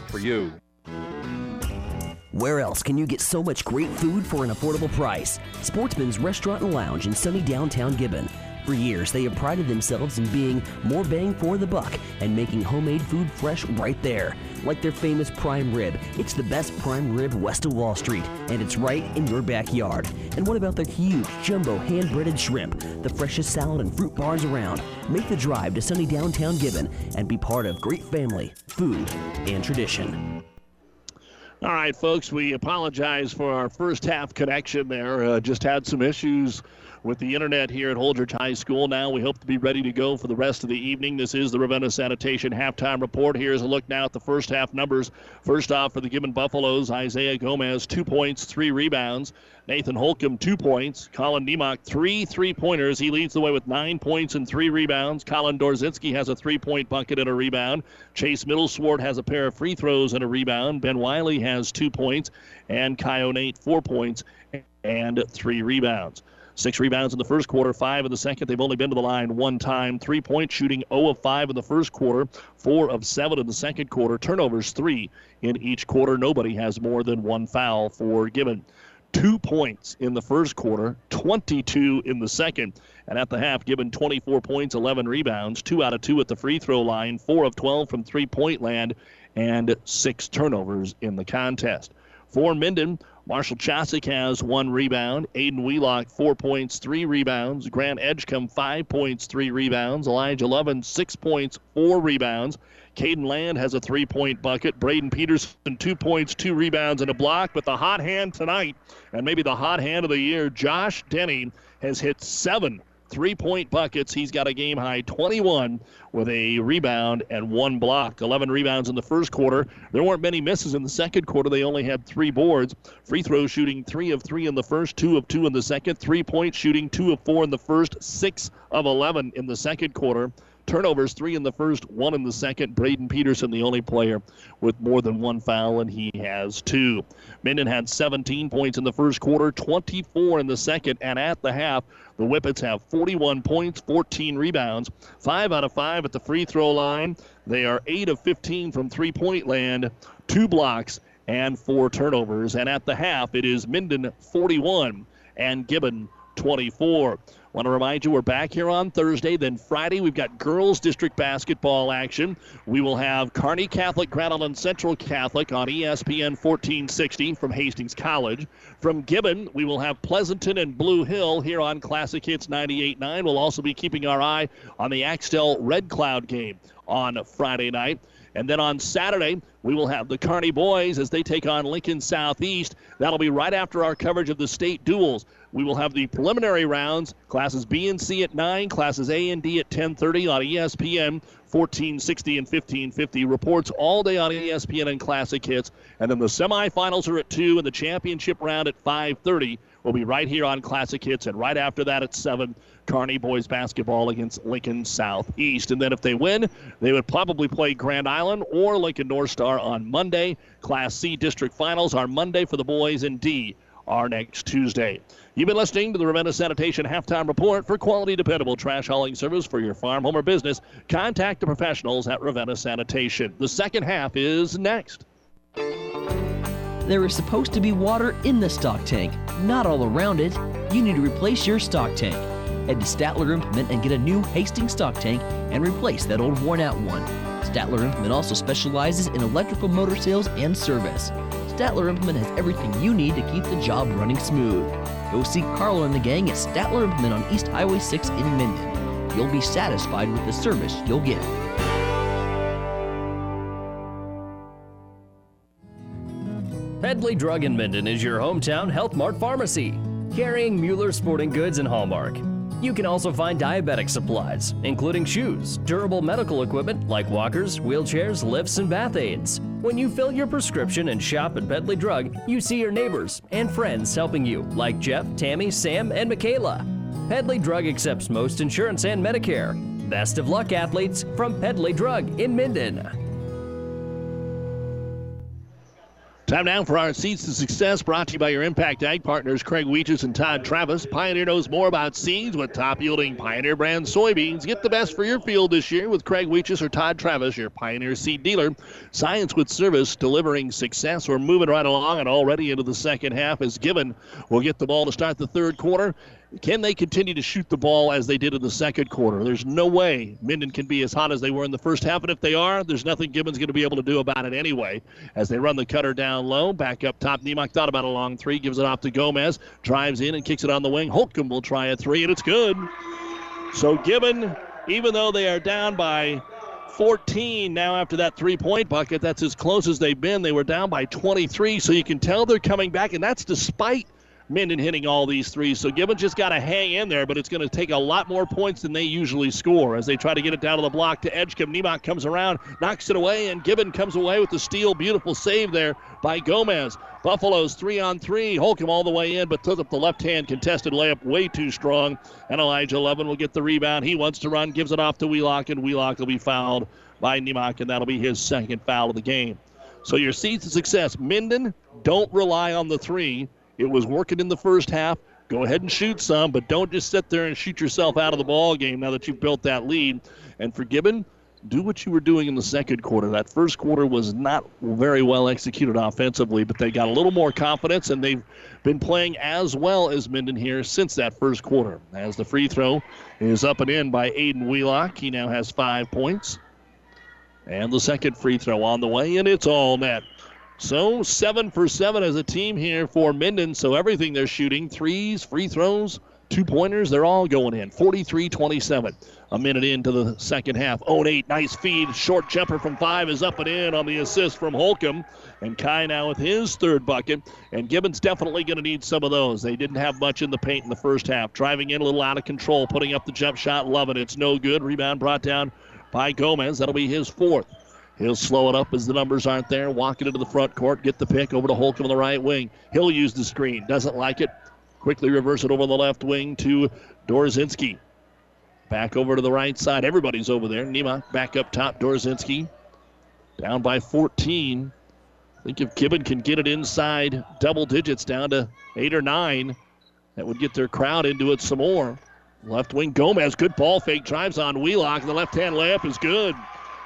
for you. Where else can you get so much great food for an affordable price? Sportsman's Restaurant and Lounge in sunny downtown Gibbon. For years, they have prided themselves in being more bang for the buck and making homemade food fresh right there. Like their famous prime rib. It's the best prime rib west of Wall Street, and it's right in your backyard. And what about their huge jumbo hand breaded shrimp? The freshest salad and fruit bars around. Make the drive to sunny downtown Gibbon and be part of great family, food, and tradition. All right, folks, we apologize for our first half connection there. Uh, just had some issues with the internet here at Holdrege High School. Now we hope to be ready to go for the rest of the evening. This is the Ravenna Sanitation halftime report. Here's a look now at the first half numbers. First off, for the Gibbon Buffaloes, Isaiah Gomez, two points, three rebounds. Nathan Holcomb, two points. Colin Nemec, three three pointers. He leads the way with nine points and three rebounds. Colin Dorzinski has a three point bucket and a rebound. Chase Middleswart has a pair of free throws and a rebound. Ben Wiley has two points. And Kai Onate, four points and three rebounds. Six rebounds in the first quarter, five in the second. They've only been to the line one time. Three point shooting 0 of 5 in the first quarter, 4 of 7 in the second quarter. Turnovers, 3 in each quarter. Nobody has more than one foul for Gibbon. two points in the first quarter, 22 in the second. And at the half, Gibbon 24 points, 11 rebounds, two out of two at the free throw line, four of 12 from three point land, and six turnovers in the contest. For Minden, Marshall Chosick has one rebound. Aiden Wheelock, four points, three rebounds. Grant Edgecombe, five points, three rebounds. Elijah Lovin, six points, four rebounds. Caden Land has a three point bucket. Braden Peterson, two points, two rebounds, and a block. But the hot hand tonight, and maybe the hot hand of the year, Josh Denny has hit seven three point buckets. He's got a game high 21 with a rebound and one block. 11 rebounds in the first quarter. There weren't many misses in the second quarter. They only had three boards. Free throw shooting three of three in the first, two of two in the second. Three point shooting two of four in the first, six of 11 in the second quarter. Turnovers, three in the first, one in the second. Braden Peterson, the only player with more than one foul, and he has two. Minden had 17 points in the first quarter, 24 in the second, and at the half, the Whippets have 41 points, 14 rebounds, five out of five at the free throw line. They are 8 of 15 from three point land, two blocks, and four turnovers. And at the half, it is Minden 41 and Gibbon 24. Want to remind you, we're back here on Thursday. Then Friday, we've got girls district basketball action. We will have Kearney Catholic, Grand Island Central Catholic on ESPN 1460 from Hastings College. From Gibbon, we will have Pleasanton and Blue Hill here on Classic Hits 98.9. We'll also be keeping our eye on the Axtell Red Cloud game on Friday night. And then on Saturday, we will have the Kearney boys as they take on Lincoln Southeast. That'll be right after our coverage of the state duels. We will have the preliminary rounds, classes B and C at 9, classes A and D at 10:30 on ESPN 1460 and 1550. Reports all day on ESPN and Classic Hits. And then the semifinals are at 2 and the championship round at 5:30 will be right here on Classic Hits and right after that at 7 Kearney boys basketball against Lincoln Southeast. And then if they win, they would probably play Grand Island or Lincoln North Star on Monday. Class C district finals are Monday for the boys and D are next Tuesday. You've been listening to the Ravenna Sanitation Halftime Report for quality, dependable trash hauling service for your farm, home, or business. Contact the professionals at Ravenna Sanitation. The second half is next. There is supposed to be water in the stock tank, not all around it. You need to replace your stock tank. Head to Statler Implement and get a new Hastings stock tank and replace that old worn out one. Statler Implement also specializes in electrical motor sales and service. Statler Implement has everything you need to keep the job running smooth. Go see Carlo and the gang at Statler Implement on East Highway 6 in Minden. You'll be satisfied with the service you'll get. Pedley Drug in Minden is your hometown Health Mart pharmacy, carrying Mueller sporting goods and Hallmark. You can also find diabetic supplies, including shoes, durable medical equipment like walkers, wheelchairs, lifts, and bath aids. When you fill your prescription and shop at Pedley Drug, you see your neighbors and friends helping you, like Jeff, Tammy, Sam, and Michaela. Pedley Drug accepts most insurance and Medicare. Best of luck, athletes, from Pedley Drug in Minden. Time now for our Seeds to Success, brought to you by your Impact Ag partners, Craig Weeches and Todd Travis. Pioneer knows more about seeds with top yielding Pioneer brand soybeans. Get the best for your field this year with Craig Weeches or Todd Travis, your Pioneer seed dealer. Science with service, delivering success. We're moving right along and already into the second half as Gibbon. We'll get the ball to start the third quarter. Can they continue to shoot the ball as they did in the second quarter? There's no way Minden can be as hot as they were in the first half, and if they are, there's nothing Gibbons going to be able to do about it anyway. As they run the cutter down low, back up top. Nemec thought about a long three, gives it off to Gomez, drives in and kicks it on the wing. Holcomb will try a three, and it's good. So Gibbon, even though they are down by 14 now after that three point bucket, that's as close as they've been. They were down by 23, so you can tell they're coming back, and that's despite Minden hitting all these threes. So Gibbons just got to hang in there, but it's going to take a lot more points than they usually score as they try to get it down to the block to Edgecombe. Nemec comes around, knocks it away, and Gibbon comes away with the steal. Beautiful save there by Gomez. Buffaloes three on three. Holcomb all the way in, but took up the left hand contested layup way too strong. And Elijah Lovin will get the rebound. He wants to run, gives it off to Wheelock, and Wheelock will be fouled by Nemec, and that'll be his second foul of the game. So your seeds of success. Minden, don't rely on the three. It was working in the first half. Go ahead and shoot some, but don't just sit there and shoot yourself out of the ball game now that you've built that lead. And for Gibbon, do what you were doing in the second quarter. That first quarter was not very well executed offensively, but they got a little more confidence and they've been playing as well as Minden here since that first quarter. As the free throw is up and in by Aiden Wheelock, he now has five points. And the second free throw on the way, and it's all net. So seven for seven as a team here for Minden. So everything they're shooting, threes, free throws, two pointers, they're all going in. 43 27. A minute into the second half. Onate, nice feed. Short jumper from five is up and in on the assist from Holcomb. And Kai now with his third bucket. And Gibbon's definitely going to need some of those. They didn't have much in the paint in the first half. Driving in a little out of control, putting up the jump shot, Lovin it. It's no good. Rebound brought down by Gomez. That'll be his fourth. He'll slow it up as the numbers aren't there. Walk it into the front court. Get the pick over to Holcomb on the right wing. He'll use the screen. Doesn't like it. Quickly reverse it over the left wing to Dorzinski. Back over to the right side. Everybody's over there. Nemec back up top. Dorzinski down by 14. I think if Gibbon can get it inside double digits down to eight or nine, that would get their crowd into it some more. Left wing Gomez, good ball fake, drives on Wheelock. The left hand layup is good.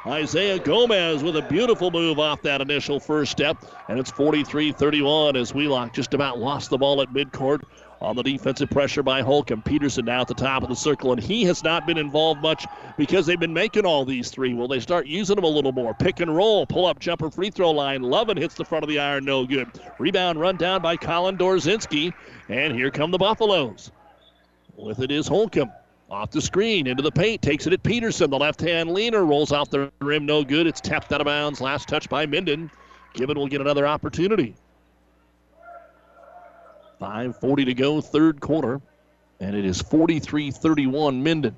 Isaiah Gomez with a beautiful move off that initial first step. And it's 43 31 as Wheelock just about lost the ball at midcourt on the defensive pressure by Holcomb. Peterson now at the top of the circle, and he has not been involved much because they've been making all these three. Will they start using them a little more? Pick and roll, pull up jumper free throw line. Lovin hits the front of the iron, no good. Rebound run down by Colin Dorzinski, and here come the Buffaloes. With it is Holcomb. Off the screen, into the paint, takes it at Peterson. The left hand leaner rolls off the rim, no good. It's tapped out of bounds. Last touch by Minden. Gibbon will get another opportunity. 5.40 to go, third quarter, and it is 43 31 Minden.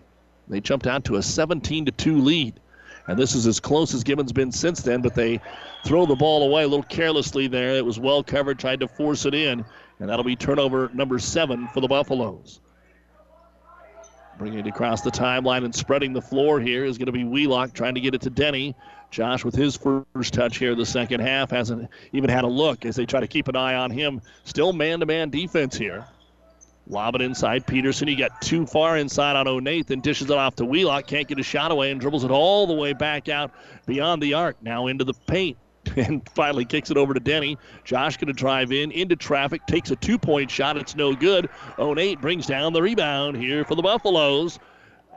They jumped out to a 17 2 lead. And this is as close as Gibbon's been since then, but they throw the ball away a little carelessly there. It was well covered, tried to force it in, and that'll be turnover number seven for the Buffaloes. Bringing it across the timeline and spreading the floor here is going to be Wheelock trying to get it to Denny. Josh, with his first touch here the second half, hasn't even had a look as they try to keep an eye on him. Still man to man defense here. Lob it inside Peterson. He got too far inside on O'Nathan. dishes it off to Wheelock. Can't get a shot away and dribbles it all the way back out beyond the arc. Now into the paint and finally kicks it over to Denny. Josh going to drive in into traffic, takes a two point shot. It's no good. O'Neill brings down the rebound here for the Buffaloes.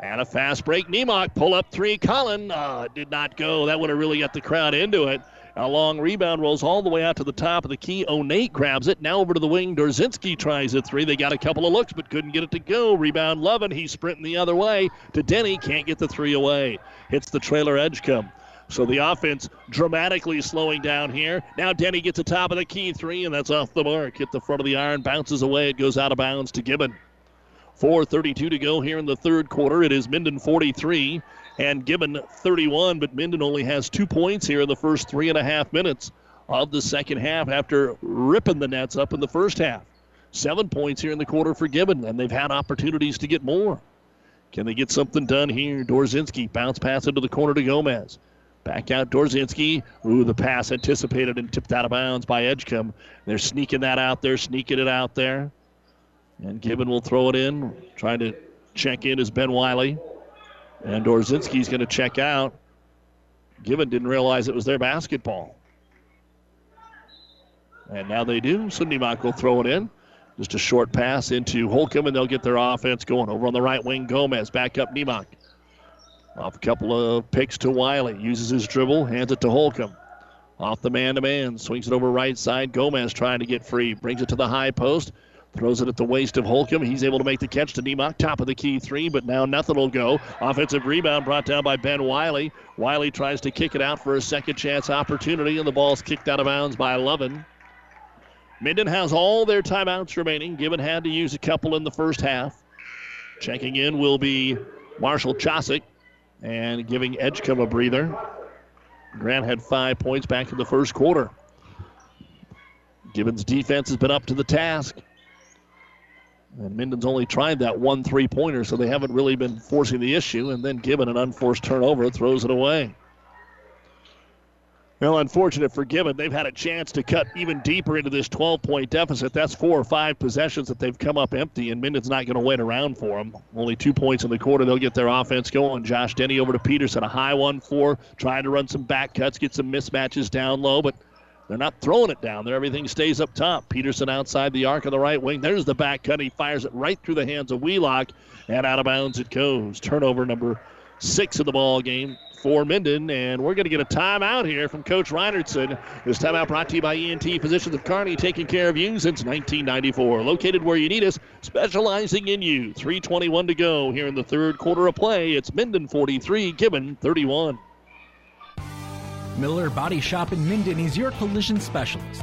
And a fast break. Nemec pull up three. Collin uh, did not go. That would have really got the crowd into it. A long rebound rolls all the way out to the top of the key. Onate grabs it. Now over to the wing. Dorzinski tries a three. They got a couple of looks, but couldn't get it to go. Rebound Lovin. He's sprinting the other way to Denny. Can't get the three away. Hits the trailer Edgecombe. So the offense dramatically slowing down here. Now Denny gets the top of the key three, and that's off the mark. Hit the front of the iron, bounces away. It goes out of bounds to Gibbon. 4.32 to go here in the third quarter. It is Minden 43 and Gibbon 31, but Minden only has two points here in the first three and a half minutes of the second half after ripping the nets up in the first half. Seven points here in the quarter for Gibbon, and they've had opportunities to get more. Can they get something done here? Dorzinski bounce pass into the corner to Gomez. Back out Dorzinski. Ooh, the pass anticipated and tipped out of bounds by Edgecombe. They're sneaking that out there, sneaking it out there. And Gibbon will throw it in. Trying to check in is Ben Wiley. And Dorzinski's going to check out. Gibbon didn't realize it was their basketball. And now they do. So Nemec will throw it in. Just a short pass into Holcomb, and they'll get their offense going. Over on the right wing, Gomez. Back up Nemec. Off a couple of picks to Wiley. Uses his dribble, hands it to Holcomb. Off the man to man, swings it over right side. Gomez trying to get free. Brings it to the high post. Throws it at the waist of Holcomb. He's able to make the catch to Nemec. Top of the key three, but now nothing will go. Offensive rebound brought down by Ben Wiley. Wiley tries to kick it out for a second chance opportunity, and the ball's kicked out of bounds by Lovin. Minden has all their timeouts remaining. Gibbon had to use a couple in the first half. Checking in will be Marshall Chosick and giving Edgecombe a breather. Grant had five points back in the first quarter. Gibbon's defense has been up to the task. And Minden's only tried that one three pointer, so they haven't really been forcing the issue. And then Gibbon, an unforced turnover, throws it away. Well, unfortunate for Gibbon. They've had a chance to cut even deeper into this 12 point deficit. That's four or five possessions that they've come up empty, and Minden's not going to wait around for them. Only two points in the quarter. They'll get their offense going. Josh Denny over to Peterson. A high one for trying to run some back cuts, get some mismatches down low, but they're not throwing it down there. Everything stays up top. Peterson outside the arc of the right wing. There's the back cut. He fires it right through the hands of Wheelock, and out of bounds it goes. Turnover number six of the ball game for Minden, and we're going to get a timeout here from Coach Reinerson. This timeout brought to you by ENT Physicians of Kearney, taking care of you since 1994. Located where you need us, specializing in you. 3:21 to go here in the third quarter of play. It's Minden 43, Gibbon 31. Miller Body Shop in Minden is your collision specialist.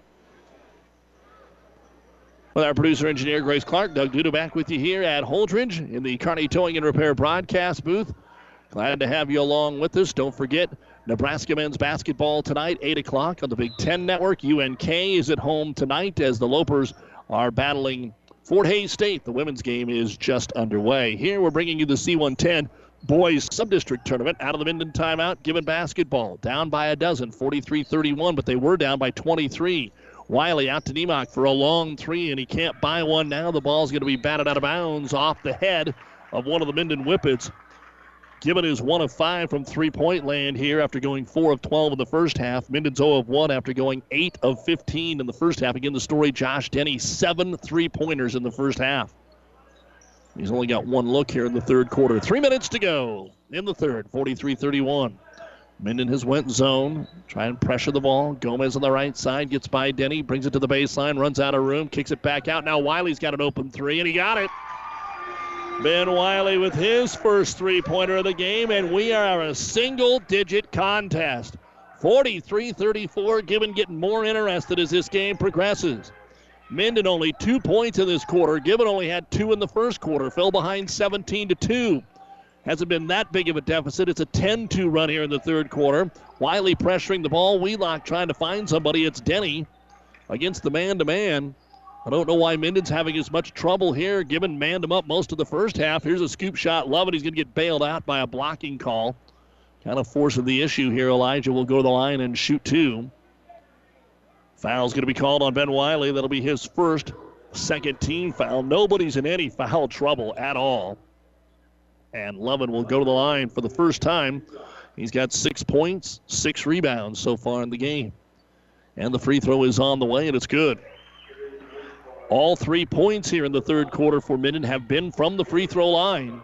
With our producer engineer Grace Clark, Doug Duda back with you here at Holdrege in the Kearney Towing and Repair broadcast booth. Glad to have you along with us. Don't forget, Nebraska men's basketball tonight, 8 o'clock on the Big Ten Network. UNK is at home tonight as the Lopers are battling Fort Hays State. The women's game is just underway. Here we're bringing you the C110 boys sub-district tournament out of the Minden timeout. Gibbon basketball down by a dozen, 43-31, but they were down by 23. Wiley out to Nemec for a long three, and he can't buy one now. The ball's going to be batted out of bounds off the head of one of the Minden Whippets. Gibbon is one of five from three-point land here after going four of 12 in the first half. Minden's 0 of one after going eight of 15 in the first half. Again, the story: Josh Denny seven three-pointers in the first half. He's only got one look here in the third quarter. Three minutes to go in the third. 43-31. Minden has went zone, try and pressure the ball. Gomez on the right side gets by Denny, brings it to the baseline, runs out of room, kicks it back out. Now Wiley's got an open three, and he got it. Ben Wiley with his first three-pointer of the game, and we are a single-digit contest. 43-34, Gibbon getting more interested as this game progresses. Minden only two points in this quarter. Gibbon only had two in the first quarter, fell behind 17 to 2. Hasn't been that big of a deficit. It's a 10 2 run here in the third quarter. Wiley pressuring the ball. Wheelock trying to find somebody. It's Denny against the man to man. I don't know why Minden's having as much trouble here, given manned him up most of the first half. Here's a scoop shot. Love it. He's going to get bailed out by a blocking call. Kind of forcing the issue here. Elijah will go to the line and shoot two. Foul's going to be called on Ben Wiley. That'll be his first second team foul. Nobody's in any foul trouble at all. And Lovin will go to the line for the first time. He's got six points, six rebounds so far in the game. And the free throw is on the way, and it's good. All three points here in the third quarter for Minden have been from the free throw line.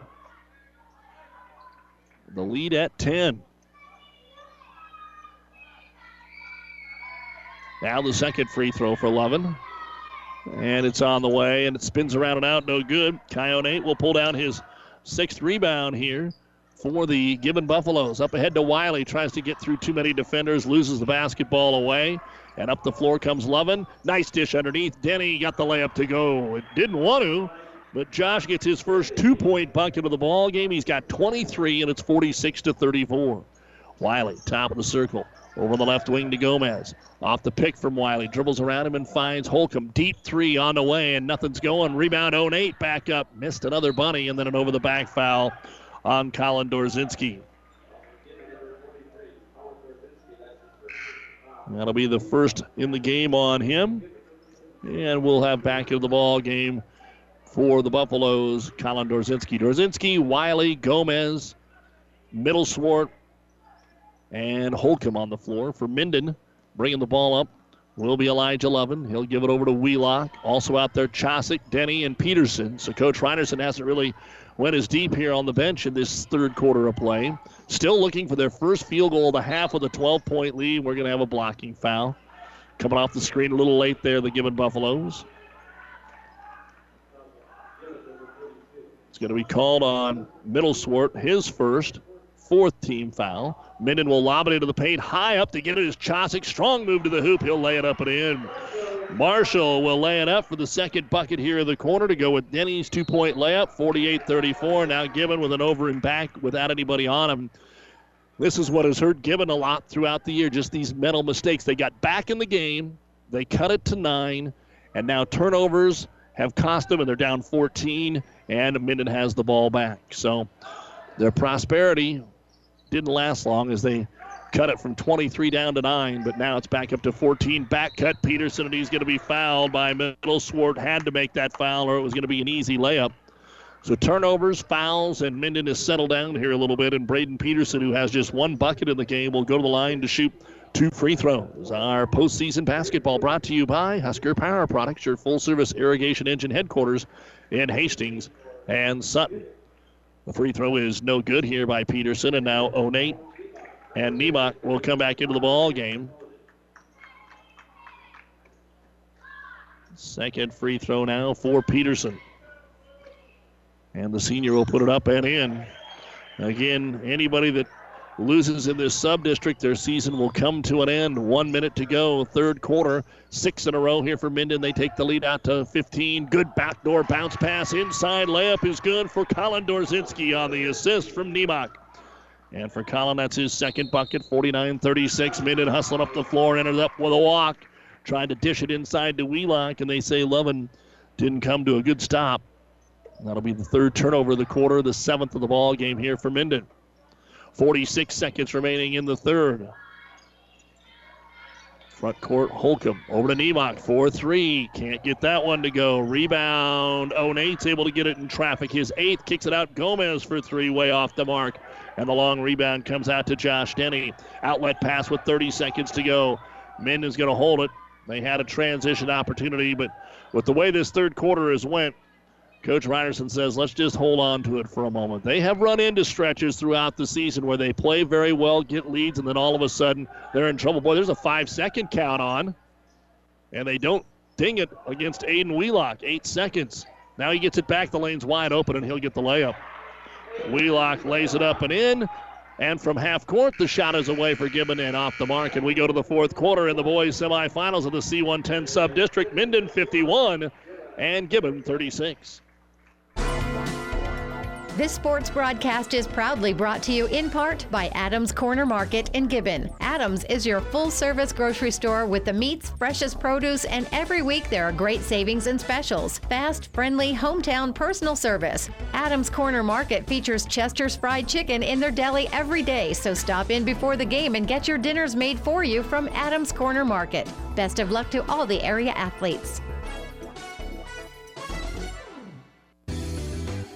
The lead at 10. Now the second free throw for Lovin. And it's on the way, and it spins around and out, no good. Coyote will pull down his Sixth rebound here for the Gibbon Buffaloes. Up ahead to Wiley, tries to get through too many defenders, loses the basketball away. And up the floor comes Lovin. Nice dish underneath. Denny got the layup to go. It didn't want to, but Josh gets his first two-point bucket of the ball game. He's got 23, and it's 46 to 34. Wiley, top of the circle. Over the left wing to Gomez. Off the pick from Wiley. Dribbles around him and finds Holcomb. Deep three on the way, and nothing's going. Rebound Onate. Back up. Missed another bunny, and then an over the back foul on Colin Dorzinski. That'll be the first in the game on him. And we'll have back in the ball game for the Buffaloes, Colin Dorzinski. Dorzinski, Wiley, Gomez, Middleswart, and Holcomb on the floor for Minden. Bringing the ball up will be Elijah Lovin. He'll give it over to Wheelock. Also out there, Chosick, Denny, and Peterson. So Coach Reinerson hasn't really went as deep here on the bench in this third quarter of play. Still looking for their first field goal of the half with a 12-point lead. We're going to have a blocking foul. Coming off the screen a little late there, the Gibbon Buffaloes. It's going to be called on Middleswart, his first, fourth team foul. Minden will lob it into the paint high up to get it as Chosick. Strong move to the hoop. He'll lay it up and in. Marshall will lay it up for the second bucket here in the corner to go with Denny's two point layup, 48 34. Now Gibbon with an over and back without anybody on him. This is what has hurt Gibbon a lot throughout the year, just these mental mistakes. They got back in the game, they cut it to nine, and now turnovers have cost them, and they're down 14, and Minden has the ball back. So their prosperity didn't last long as they cut it from 23 down to 9, but now it's back up to 14. Back cut Peterson, and he's going to be fouled by Middle. Swart had to make that foul, or it was going to be an easy layup. So turnovers, fouls, and Minden has settled down here a little bit. And Braden Peterson, who has just one bucket in the game, will go to the line to shoot two free throws. Our postseason basketball brought to you by Husker Power Products, your full service irrigation engine headquarters in Hastings and Sutton. The free throw is no good here by Peterson, and now Onate and Nemec will come back into the ball game. Second free throw now for Peterson. And the senior will put it up and in. Again, anybody that loses in this sub district, their season will come to an end. One minute to go, third quarter. Six in a row here for Minden. They take the lead out to 15. Good backdoor bounce pass. Inside layup is good for Colin Dorzinski on the assist from Nemec. And for Colin, that's his second bucket. 49 36. Minden hustling up the floor, ended up with a walk. Tried to dish it inside to Wheelock, and they say Lovin didn't come to a good stop. That'll be the third turnover of the quarter, the seventh of the ball game here for Minden. 46 seconds remaining in the third. Front court, Holcomb over to Nemec. 4 3. Can't get that one to go. Rebound. Onate's able to get it in traffic. His eighth kicks it out. Gomez for three, way off the mark. And the long rebound comes out to Josh Denny. Outlet pass with 30 seconds to go. Minden's going to hold it. They had a transition opportunity, but with the way this third quarter has went, Coach Reinerson says, let's just hold on to it for a moment. They have run into stretches throughout the season where they play very well, get leads, and then all of a sudden they're in trouble. Boy, there's a five second count on, and they don't ding it against Aiden Wheelock. Eight seconds. Now he gets it back. The lane's wide open, and he'll get the layup. Wheelock lays it up and in. And from half court, the shot is away for Gibbon and off the mark. And we go to the fourth quarter in the boys' semifinals of the C110 sub district. Minden 51 and Gibbon 36. This sports broadcast is proudly brought to you in part by Adams Corner Market in Gibbon. Adams is your full service grocery store with the meats, freshest produce, and every week there are great savings and specials. Fast, friendly, hometown personal service. Adams Corner Market features Chester's Fried Chicken in their deli every day, so stop in before the game and get your dinners made for you from Adams Corner Market. Best of luck to all the area athletes.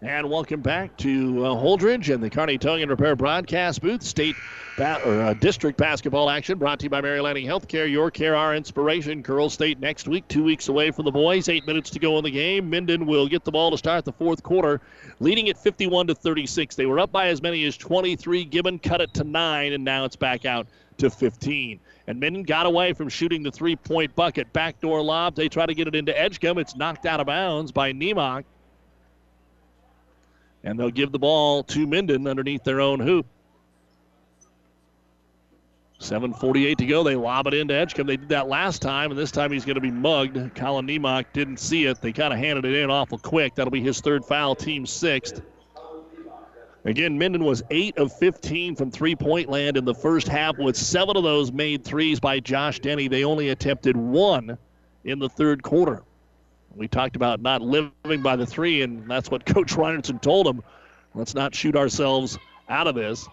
And welcome back to uh, Holdrege and the Kearney Towing and Repair broadcast booth. State ba- or uh, district basketball action brought to you by Mary Lanning Healthcare. Your care, our inspiration. Girls State next week, two weeks away from the boys. Eight minutes to go in the game. Minden will get the ball to start the fourth quarter, leading at 51 to 36. They were up by as many as 23. Gibbon cut it to nine, and now it's back out to 15. And Minden got away from shooting the three-point bucket. Backdoor lob. They try to get it into Edgecombe. It's knocked out of bounds by Nemec. And they'll give the ball to Minden underneath their own hoop. 7.48 to go. They lob it into Edgecombe. They did that last time, and this time he's going to be mugged. Colin Nemec didn't see it. They kind of handed it in awful quick. That'll be his third foul, team sixth. Again, Minden was 8 of 15 from three point land in the first half, with seven of those made threes by Josh Denny. They only attempted one in the third quarter. We talked about not living by the three, and that's what Coach Reinerson told them. Let's not shoot ourselves out of this.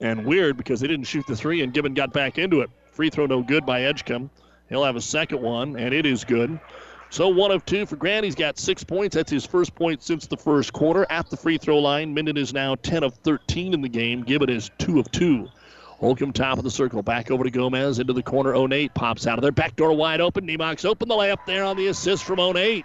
And weird because they didn't shoot the three, and Gibbon got back into it. Free throw no good by Edgecombe. He'll have a second one, and it is good. So one of two for Grant. He's got six points. That's his first point since the first quarter. At the free throw line, Minden is now 10 of 13 in the game. Gibbon is 2 of 2. Holcomb top of the circle. Back over to Gomez into the corner. Onate pops out of there. Back door wide open. Nemec's open the layup there on the assist from Onate.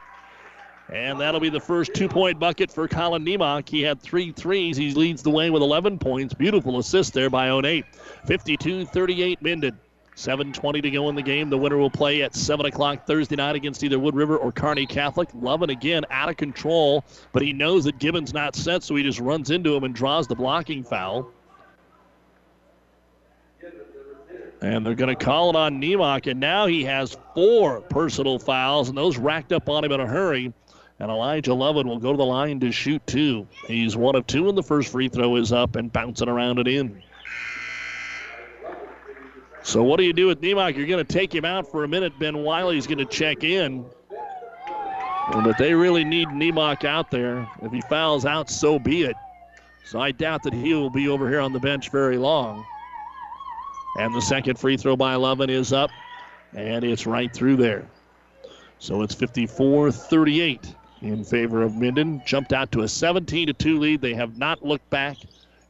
And that'll be the first two point bucket for Colin Nemec. He had three threes. He leads the way with 11 points. Beautiful assist there by Onate. 52 38 Minden. 7.20 to go in the game. The winner will play at 7 o'clock Thursday night against either Wood River or Kearney Catholic. Lovin again out of control, but he knows that Gibbon's not set, so he just runs into him and draws the blocking foul. And they're going to call it on Nemec, and now he has four personal fouls, and those racked up on him in a hurry. And Elijah Lovin will go to the line to shoot two. He's one of two, and the first free throw is up and bouncing around it in. So what do you do with Nemec? You're going to take him out for a minute. Ben Wiley's going to check in. But they really need Nemec out there. If he fouls out, so be it. So I doubt that he will be over here on the bench very long. And the second free throw by Lovin is up, and it's right through there. So it's 54 38 in favor of Minden. Jumped out to a 17 2 lead. They have not looked back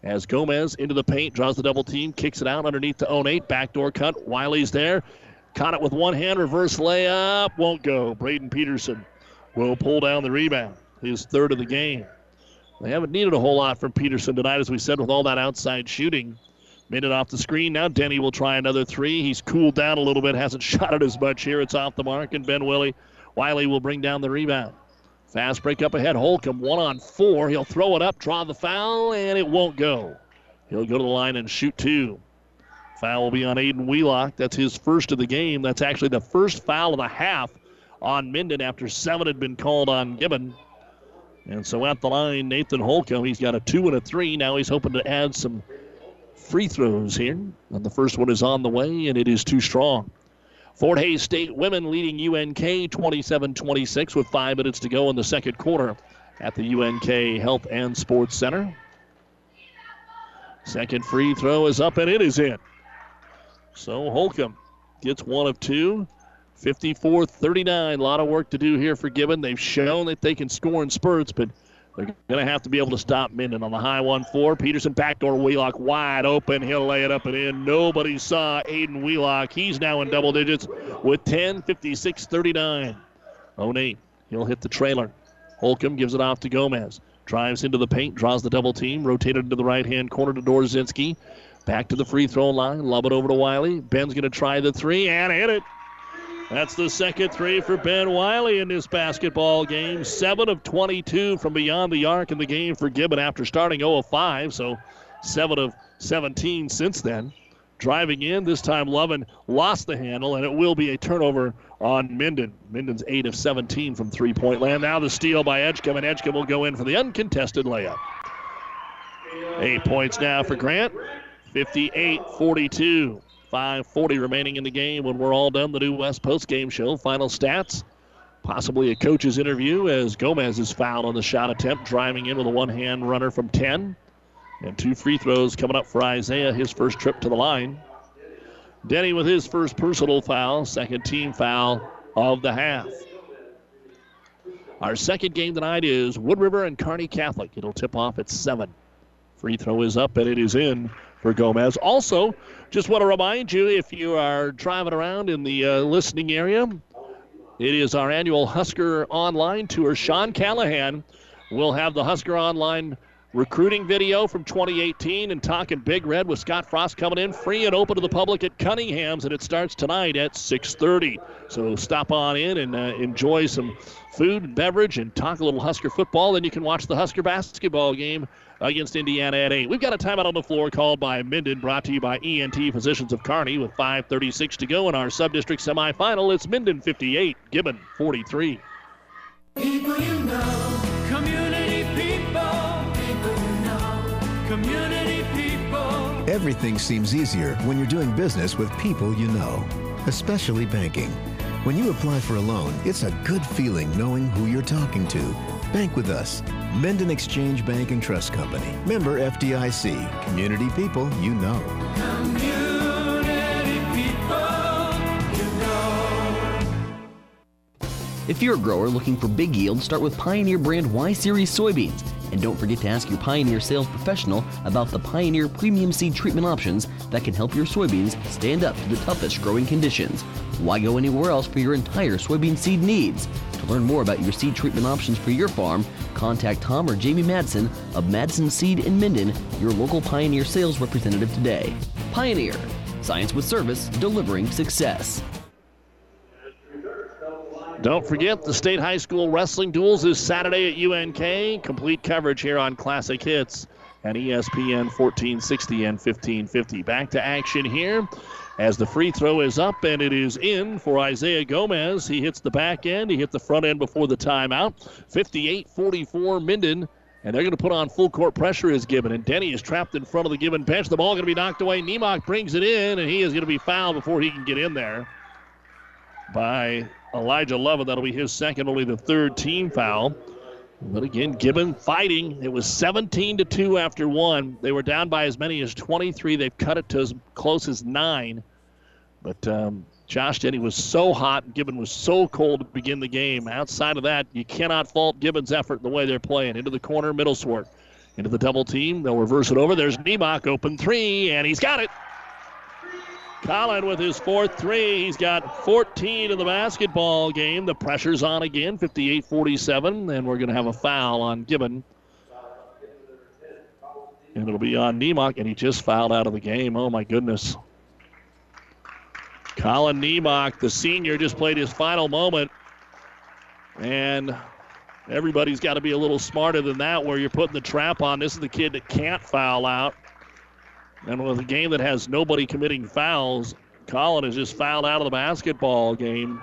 as Gomez into the paint, draws the double team, kicks it out underneath to 08. Backdoor cut. Wiley's there. Caught it with one hand, reverse layup. Won't go. Braden Peterson will pull down the rebound. His third of the game. They haven't needed a whole lot from Peterson tonight, as we said, with all that outside shooting. Minute off the screen. Now Denny will try another three. He's cooled down a little bit, hasn't shot it as much here. It's off the mark, and Ben Willie. Wiley will bring down the rebound. Fast break up ahead. Holcomb one on four. He'll throw it up, draw the foul, and it won't go. He'll go to the line and shoot two. Foul will be on Aiden Wheelock. That's his first of the game. That's actually the first foul of the half on Minden after seven had been called on Gibbon. And so at the line, Nathan Holcomb, he's got a two and a three. Now he's hoping to add some free throws here. And the first one is on the way, and it is too strong. Fort Hays State women leading UNK 27 26 with five minutes to go in the second quarter at the UNK Health and Sports Center. Second free throw is up and it is in. So Holcomb gets one of two. 54 39. A lot of work to do here for Gibbon. They've shown that they can score in spurts, but they're going to have to be able to stop Minden on the high 1 4. Peterson backdoor Wheelock wide open. He'll lay it up and in. Nobody saw Aiden Wheelock. He's now in double digits with 10 56 39. Onate, he'll hit the trailer. Holcomb gives it off to Gomez. Drives into the paint, draws the double team, rotated to the right hand corner to Dorzinski. Back to the free throw line, lob it over to Wiley. Ben's going to try the three and hit it. That's the second three for Ben Wiley in this basketball game. 7 of 22 from beyond the arc in the game for Gibbon after starting 0 of 5. So 7 of 17 since then. Driving in, this time Lovin lost the handle, and it will be a turnover on Minden. Minden's 8 of 17 from three point land. Now the steal by Edgecombe, and Edgecombe will go in for the uncontested layup. Eight points now for Grant. 58 42. 5.40 remaining in the game when we're all done. The new West Post game show. Final stats. Possibly a coach's interview as Gomez is fouled on the shot attempt, driving in with a one hand runner from 10. And two free throws coming up for Isaiah, his first trip to the line. Denny with his first personal foul, second team foul of the half. Our second game tonight is Wood River and Kearney Catholic. It'll tip off at 7. Free throw is up and it is in for Gomez. Also, just want to remind you if you are driving around in the uh, listening area, it is our annual Husker Online Tour. Sean Callahan will have the Husker Online recruiting video from 2018 and talking Big Red with Scott Frost coming in free and open to the public at Cunningham's, and it starts tonight at 6:30. So stop on in and uh, enjoy some food and beverage and talk a little Husker football. Then you can watch the Husker basketball game against Indiana at 8. We've got a timeout on the floor called by Minden, brought to you by ENT Physicians of Kearney with 5.36 to go in our sub-district semifinal. It's Minden 58, Gibbon 43. Community people. Everything seems easier when you're doing business with people you know, especially banking. When you apply for a loan, it's a good feeling knowing who you're talking to. Bank with us. Minden Exchange Bank and Trust Company. Member FDIC. Community people you know. Community people you know. If you're a grower looking for big yield, start with Pioneer brand Y Series soybeans. And don't forget to ask your Pioneer sales professional about the Pioneer premium seed treatment options that can help your soybeans stand up to the toughest growing conditions. Why go anywhere else for your entire soybean seed needs? To learn more about your seed treatment options for your farm, contact Tom or Jamie Madsen of Madsen Seed in Minden, your local Pioneer sales representative today. Pioneer, science with service, delivering success. Don't forget the state high school wrestling duels is Saturday at UNK. Complete coverage here on Classic Hits and ESPN 1460 and 1550. Back to action here as the free throw is up and it is in for Isaiah Gomez. He hits the back end, he hit the front end before the timeout. 58 44 Minden. And they're going to put on full court pressure as Gibbon. And Denny is trapped in front of the Gibbon bench. The ball going to be knocked away. Nemec brings it in, and he is going to be fouled before he can get in there by Elijah Lovin. That'll be his second, only the third team foul. But again, Gibbon fighting. It was 17 to 2 after one. They were down by as many as 23. They've cut it to as close as nine. But um, Josh Denny was so hot. Gibbon was so cold to begin the game. Outside of that, you cannot fault Gibbon's effort the way they're playing. Into the corner, middle Middleswart. Into the double team. They'll reverse it over. There's Nemec, open three, and he's got it. Collin with his fourth three. He's got 14 in the basketball game. The pressure's on again, 58 47. And we're going to have a foul on Gibbon. And it'll be on Nemec, and he just fouled out of the game. Oh, my goodness. Colin Nemec, the senior, just played his final moment. And everybody's got to be a little smarter than that where you're putting the trap on. This is the kid that can't foul out. And with a game that has nobody committing fouls, Colin is just fouled out of the basketball game.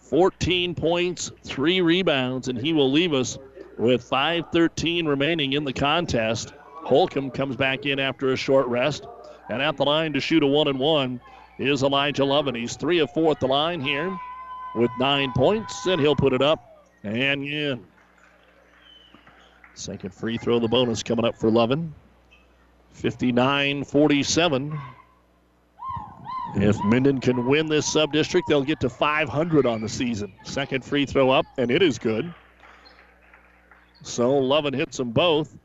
14 points, three rebounds, and he will leave us with 5.13 remaining in the contest. Holcomb comes back in after a short rest. And at the line to shoot a one and one is Elijah Lovin. He's three of four at the line here with nine points, and he'll put it up and in. Second free throw, the bonus coming up for Lovin. 59 47. If Minden can win this sub district, they'll get to 500 on the season. Second free throw up, and it is good. So Lovin hits them both.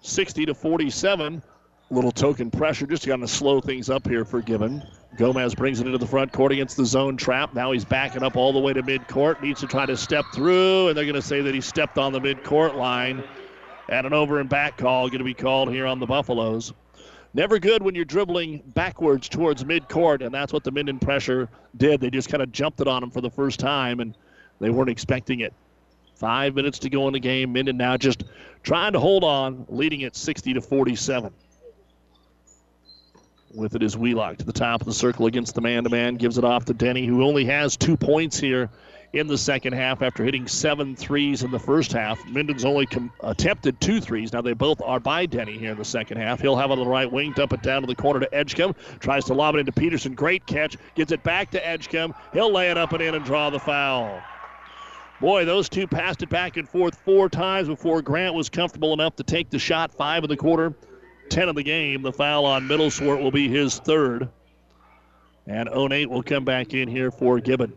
60 to 47. Little token pressure, just going to slow things up here for Gibbon. Gomez brings it into the front court against the zone trap. Now he's backing up all the way to midcourt. Needs to try to step through, and they're going to say that he stepped on the midcourt line. And an over and back call going to be called here on the Buffaloes. Never good when you're dribbling backwards towards midcourt, and that's what the Minden pressure did. They just kind of jumped it on them for the first time, and they weren't expecting it. Five minutes to go in the game. Minden now just trying to hold on, leading at 60 to 47. With it is Wheelock to the top of the circle against the man to man. Gives it off to Denny, who only has two points here in the second half after hitting seven threes in the first half. Minden's only com- attempted two threes. Now they both are by Denny here in the second half. He'll have it on the right wing, dump it down to the corner to Edgecombe. Tries to lob it into Peterson. Great catch. Gets it back to Edgecombe. He'll lay it up and in and draw the foul. Boy, those two passed it back and forth four times before Grant was comfortable enough to take the shot. Five in the quarter, ten of the game. The foul on Middleswart will be his third. And oh Onate will come back in here for Gibbon.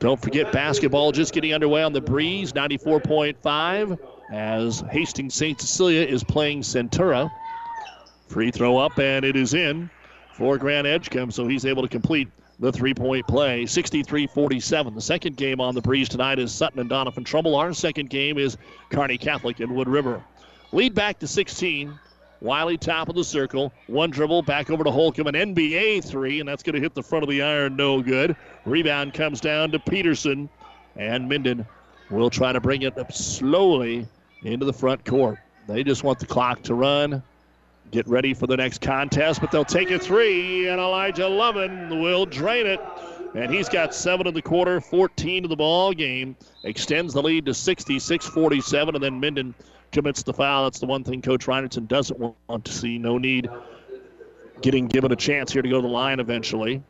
Don't forget basketball just getting underway on the breeze, 94.5, as Hastings St. Cecilia is playing Centura. Free throw up, and it is in for Grant Edgecombe, so he's able to complete the three point play. 63 47. The second game on the breeze tonight is Sutton and Doniphan Trumbull. Our second game is Kearney Catholic and Wood River. Lead back to 16. Wiley top of the circle. One dribble back over to Holcomb. An NBA three, and that's going to hit the front of the iron. No good. Rebound comes down to Peterson. And Minden will try to bring it up slowly into the front court. They just want the clock to run. Get ready for the next contest, but they'll take a three, and Elijah Lovin will drain it. And he's got seven in the quarter, 14 to the ball game. Extends the lead to 66 47, and then Minden commits the foul. That's the one thing Coach Reinerson doesn't want to see. No need getting given a chance here to go to the line eventually.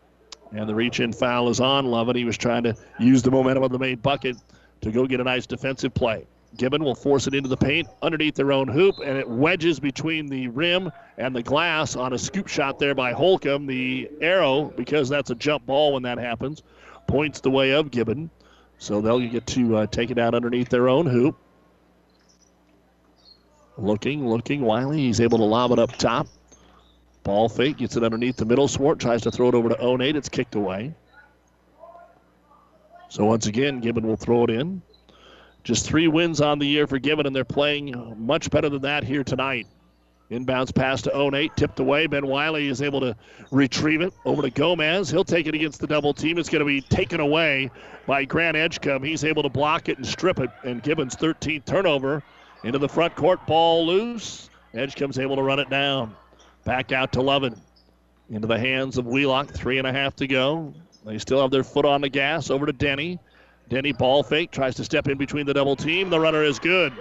And the reach in foul is on Lovin. He was trying to use the momentum of the main bucket to go get a nice defensive play. Gibbon will force it into the paint underneath their own hoop, and it wedges between the rim and the glass on a scoop shot there by Holcomb. The arrow, because that's a jump ball when that happens, points the way of Gibbon. So they'll get to uh, take it out underneath their own hoop. Looking, looking. Wiley, he's able to lob it up top. Ball fake, gets it underneath the middle. Swart tries to throw it over to Onate. It's kicked away. So once again, Gibbon will throw it in. Just three wins on the year for Gibbon, and they're playing much better than that here tonight. Inbounds pass to Onate, tipped away. Ben Wiley is able to retrieve it over to Gomez. He'll take it against the double team. It's going to be taken away by Grant Edgecombe. He's able to block it and strip it, and Gibbon's 13th turnover into the front court. Ball loose. Edgecombe's able to run it down. Back out to Lovin. Into the hands of Wheelock. Three and a half to go. They still have their foot on the gas. Over to Denny. Denny ball fake. Tries to step in between the double team. The runner is good.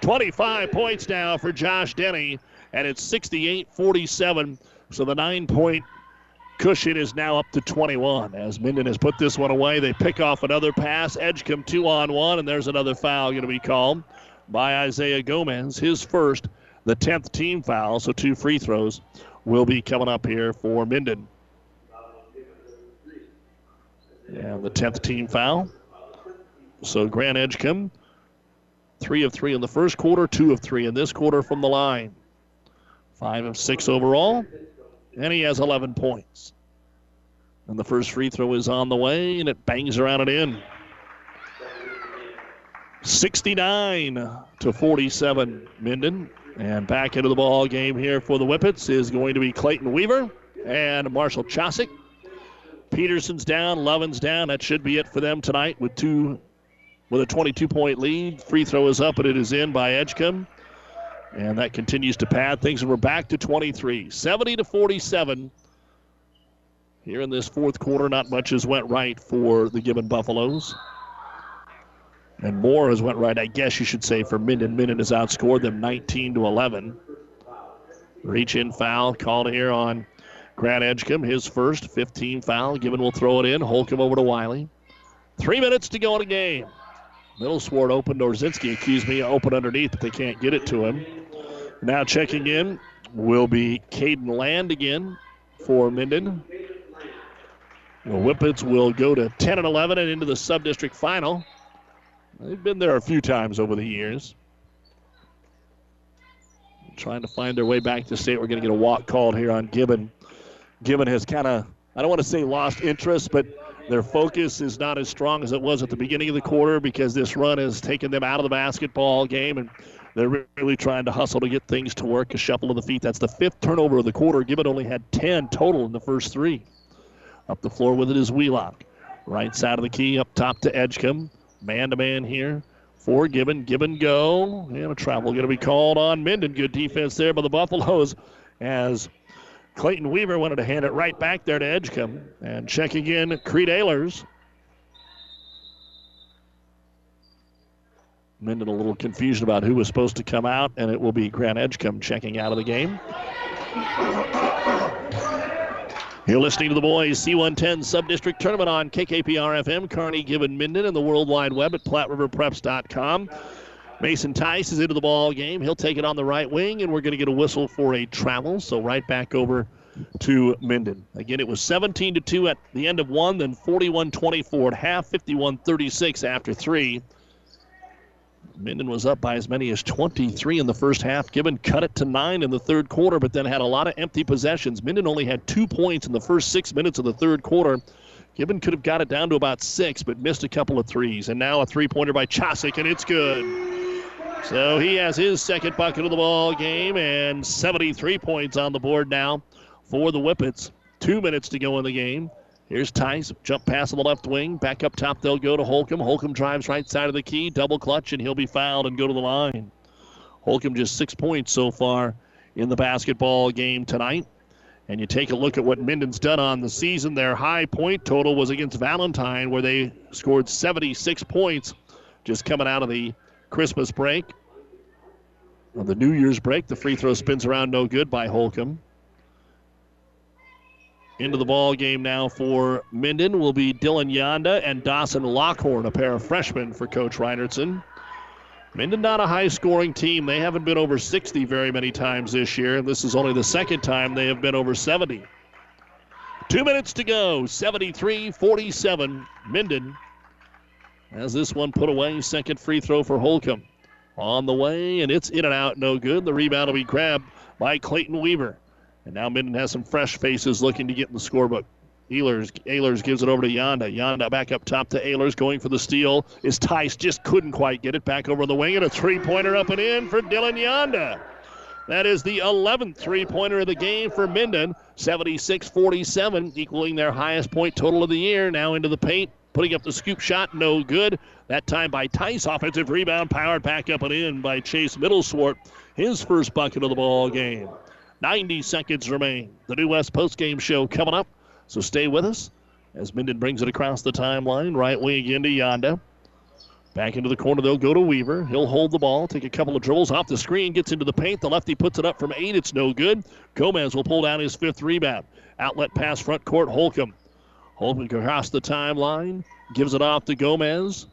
25 points now for Josh Denny. And it's 68 47. So the nine point cushion is now up to 21. As Minden has put this one away, they pick off another pass. Edgecombe two on one, and there's another foul going to be called by Isaiah Gomez. His first, the 10th team foul. So two free throws will be coming up here for Minden. And the 10th team foul. So Grant Edgecombe, three of three in the first quarter, two of three in this quarter from the line. Five of six overall, and he has 11 points. And the first free throw is on the way, and it bangs around and in. 69 to 47, Minden. And back into the ball game here for the Whippets is going to be Clayton Weaver and Marshall Chosick. Peterson's down, Lovin's down. That should be it for them tonight with two with a 22 point lead. Free throw is up and it is in by Edgecombe. And that continues to pad things. And we're back to 23. 70 to 47. Here in this fourth quarter, not much has went right for the Gibbon Buffaloes. And more has went right, I guess you should say, for Minden. Minden has outscored them 19 to 11. Reach in foul called here on Grant Edgecombe, his first 15 foul. Gibbon will throw it in. Holcomb over to Wiley. Three minutes to go in the game. Middleswart open. Dorzinski accused me open underneath, but they can't get it to him. Now checking in will be Caden Land again for Minden. The Whippets will go to 10 and 11 and into the sub-district final. They've been there a few times over the years. Trying to find their way back to state. We're going to get a walk called here on Gibbon. Gibbon has kind of, I don't want to say lost interest, but their focus is not as strong as it was at the beginning of the quarter because this run has taken them out of the basketball game and they're really trying to hustle to get things to work. A shuffle of the feet. That's the fifth turnover of the quarter. Gibbon only had 10 total in the first three. Up the floor with it is Wheelock. Right side of the key up top to Edgecombe. Man to man here for Gibbon. Gibbon go. And a travel going to be called on Minden. Good defense there by the Buffaloes as Clayton Weaver wanted to hand it right back there to Edgecombe. And checking in, Creed Ehlers. Minden a little confusion about who was supposed to come out, and it will be Grant Edgecombe checking out of the game. You're listening to the boys C110 Sub-District Tournament on KKPR FM, Kearney, Gibbon, Minden, and the World Wide Web at PlatteRiverPreps.com. Mason Tice is into the ball game. He'll take it on the right wing, and we're going to get a whistle for a travel. So right back over to Minden. Again, it was 17 to 2 at the end of one, then 41 24 at half, 51 36 after three. Minden was up by as many as 23 in the first half. Gibbon cut it to nine in the third quarter, but then had a lot of empty possessions. Minden only had two points in the first six minutes of the third quarter. Gibbon could have got it down to about six, but missed a couple of threes. And now a three pointer by Chosick, and it's good. So he has his second bucket of the ball game, and 73 points on the board now for the Whippets. Two minutes to go in the game. Here's Tice, jump pass on the left wing. Back up top, they'll go to Holcomb. Holcomb drives right side of the key, double clutch, and he'll be fouled and go to the line. Holcomb just six points so far in the basketball game tonight. And you take a look at what Minden's done on the season. Their high point total was against Valentine, where they scored 76 points just coming out of the Christmas break. On the New Year's break, the free throw spins around no good by Holcomb. Into the ball game now for Minden will be Dylan Yonda and Dawson Lockhorn, a pair of freshmen for Coach Reinerson. Minden not a high scoring team. They haven't been over 60 very many times this year. This is only the second time they have been over 70. Two minutes to go. 73 47. Minden has this one put away. Second free throw for Holcomb. On the way, and it's in and out, no good. The rebound will be grabbed by Clayton Weaver. And now Minden has some fresh faces looking to get in the scorebook. Ehlers, Ehlers gives it over to Yonda. Yonda back up top to Ehlers, going for the steal. Is Tice just couldn't quite get it back over the wing, and a three-pointer up and in for Dylan Yonda. That is the 11th three-pointer of the game for Minden. 76-47, equaling their highest point total of the year. Now into the paint, putting up the scoop shot, no good. That time by Tice. Offensive rebound, powered back up and in by Chase Middleswart. His first bucket of the ball game. 90 seconds remain. The New West postgame show coming up. So stay with us as Minden brings it across the timeline. Right wing again to Yonda. Back into the corner, they'll go to Weaver. He'll hold the ball, take a couple of dribbles off the screen, gets into the paint. The lefty puts it up from eight. It's no good. Gomez will pull down his fifth rebound. Outlet pass front court, Holcomb. Holcomb across the timeline, gives it off to Gomez.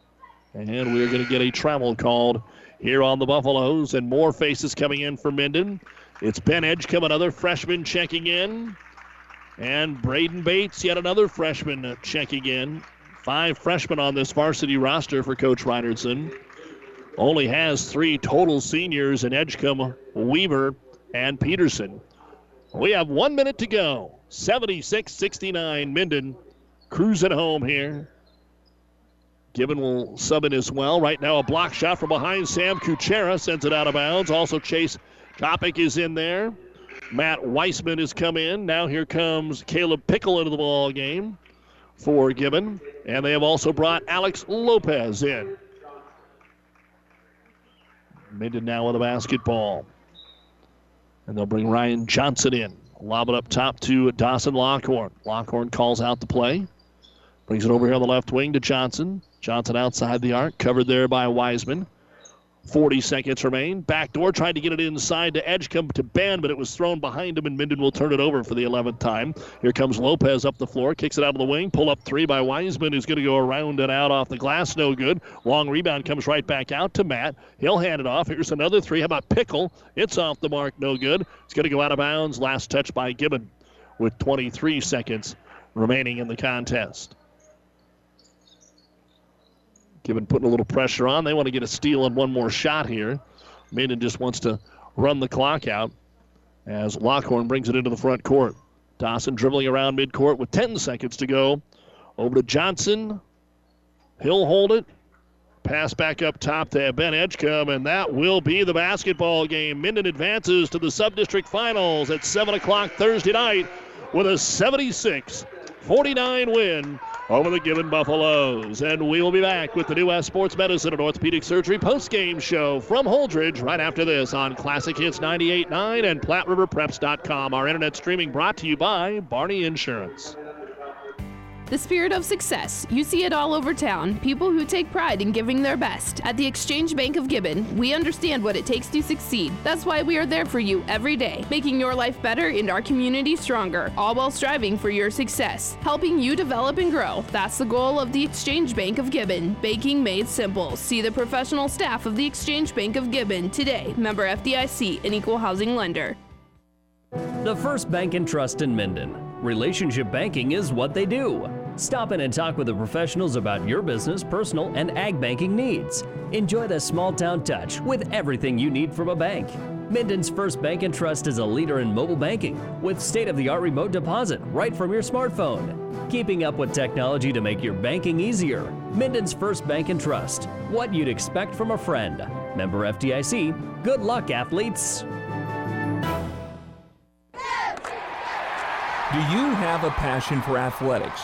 And we're going to get a travel called here on the Buffaloes. And more faces coming in for Minden. It's Ben Edgecombe, another freshman checking in. And Braden Bates, yet another freshman checking in. Five freshmen on this varsity roster for Coach Reinerson. Only has three total seniors in Edgecombe, Weaver, and Peterson. We have one minute to go. 76 69 Minden cruising home here. Gibbon will sub in as well. Right now, a block shot from behind. Sam Kuchera sends it out of bounds. Also, Chase Topic is in there. Matt Weissman has come in. Now here comes Caleb Pickle into the ball game for Gibbon. And they have also brought Alex Lopez in. Minden now with a basketball. And they'll bring Ryan Johnson in. Lob it up top to Dawson Lockhorn. Lockhorn calls out the play. Brings it over here on the left wing to Johnson. Johnson outside the arc, covered there by Wiseman. 40 seconds remain. Backdoor tried to get it inside to Edgecombe to Ben, but it was thrown behind him, and Minden will turn it over for the 11th time. Here comes Lopez up the floor, kicks it out of the wing. Pull up three by Wiseman, who's going to go around and out off the glass. No good. Long rebound comes right back out to Matt. He'll hand it off. Here's another three. How about Pickle? It's off the mark. No good. It's going to go out of bounds. Last touch by Gibbon with 23 seconds remaining in the contest. Gibbon putting a little pressure on. They want to get a steal and one more shot here. Minden just wants to run the clock out as Lockhorn brings it into the front court. Dawson dribbling around midcourt with 10 seconds to go. Over to Johnson. He'll hold it. Pass back up top to Ben Edgecombe, and that will be the basketball game. Minden advances to the sub-district finals at 7 o'clock Thursday night with a 76 49 win over the Gibbon Buffaloes. And we will be back with the New West Sports Medicine and Orthopedic Surgery post-game show from Holdrege right after this on Classic Hits 98.9 and PlatteRiverPreps.com. Our internet streaming brought to you by Barney Insurance. The spirit of success. You see it all over town. People who take pride in giving their best. At the Exchange Bank of Gibbon, we understand what it takes to succeed. That's why we are there for you every day, making your life better and our community stronger, all while striving for your success, helping you develop and grow. That's the goal of the Exchange Bank of Gibbon. Banking made simple. See the professional staff of the Exchange Bank of Gibbon today. Member FDIC, an equal housing lender. The First Bank and Trust in Minden. Relationship banking is what they do. Stop in and talk with the professionals about your business, personal, and ag banking needs. Enjoy the small town touch with everything you need from a bank. Minden's First Bank and Trust is a leader in mobile banking with state of the art remote deposit right from your smartphone. Keeping up with technology to make your banking easier. Minden's First Bank and Trust. What you'd expect from a friend. Member FDIC. Good luck, athletes. Do you have a passion for athletics?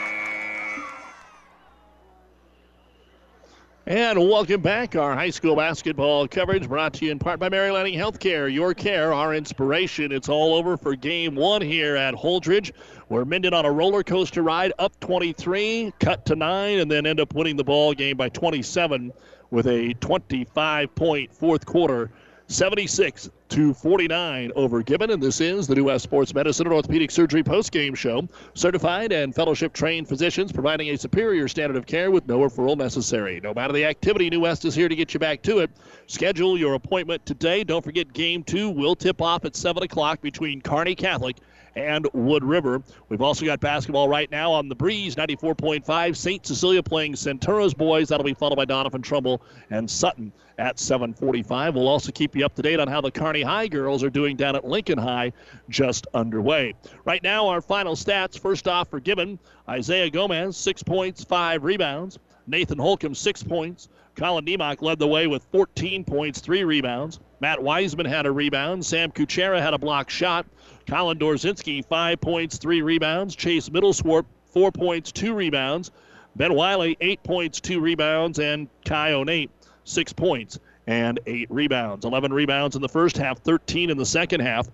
And welcome back. Our high school basketball coverage brought to you in part by Mary Lanning Healthcare. Your care, our inspiration. It's all over for game one here at Holdrege. We're Minden on a roller coaster ride up 23, cut to nine, and then end up winning the ball game by 27 with a 25 point fourth quarter 76 to 49 over Gibbon. And this is the New West Sports Medicine and Orthopedic Surgery post-game show. Certified and fellowship trained physicians providing a superior standard of care with no referral necessary. No matter the activity, New West is here to get you back to it. Schedule your appointment today. Don't forget game two will tip off at 7 o'clock between Kearney Catholic and Wood River. We've also got basketball right now on the breeze, 94.5. St. Cecilia playing Centura's boys. That'll be followed by Doniphan Trumbull and Sutton at 7:45. We'll also keep you up to date on how the Kearney High girls are doing down at Lincoln High, just underway. Right now, our final stats. First off, for Gibbon, Isaiah Gomez, six points, five rebounds. Nathan Holcomb, six points. Colin Nemec led the way with 14 points, three rebounds. Matt Wiseman had a rebound. Sam Kuchera had a block shot. Colin Dorzinski, five points, three rebounds. Chase Middleswart, four points, two rebounds. Ben Wiley, eight points, two rebounds. And Kai Onate, six points and eight rebounds. 11 rebounds in the first half, 13 in the second half.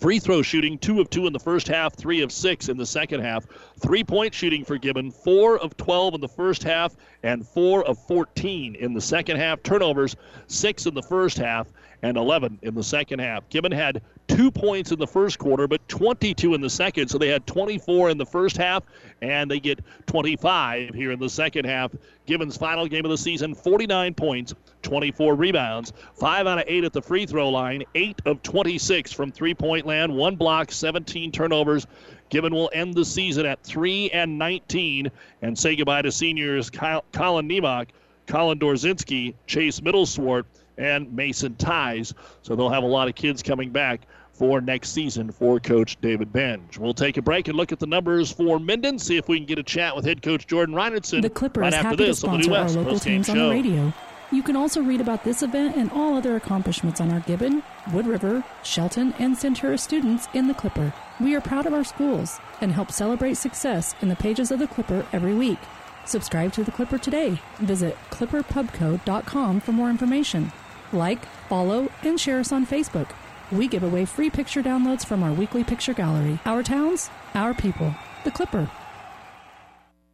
Free throw shooting, two of two in the first half, three of six in the second half. Three point shooting for Gibbon, four of 12 in the first half, and four of 14 in the second half. Turnovers, six in the first half, and 11 in the second half. Gibbon had two points in the first quarter, but 22 in the second. So they had 24 in the first half, and they get 25 here in the second half. Gibbon's final game of the season 49 points, 24 rebounds, 5 out of 8 at the free throw line, 8 of 26 from three point land, one block, 17 turnovers. Gibbon will end the season at 3 and 19 and say goodbye to seniors Kyle, Colin Nemec, Colin Dorzinski, Chase Middleswart, and Mason Tice. So they'll have a lot of kids coming back for next season for Coach David Benz. We'll take a break and look at the numbers for Minden, see if we can get a chat with head coach Jordan Reinerson The Clipper right after this on the New our West local teams on the radio. You can also read about this event and all other accomplishments on our Gibbon, Wood River, Shelton, and Centura students in the Clipper. We are proud of our schools and help celebrate success in the pages of the Clipper every week. Subscribe to the Clipper today. Visit clipperpubco.com for more information. Like, follow, and share us on Facebook. We give away free picture downloads from our weekly picture gallery. Our towns, our people. The Clipper.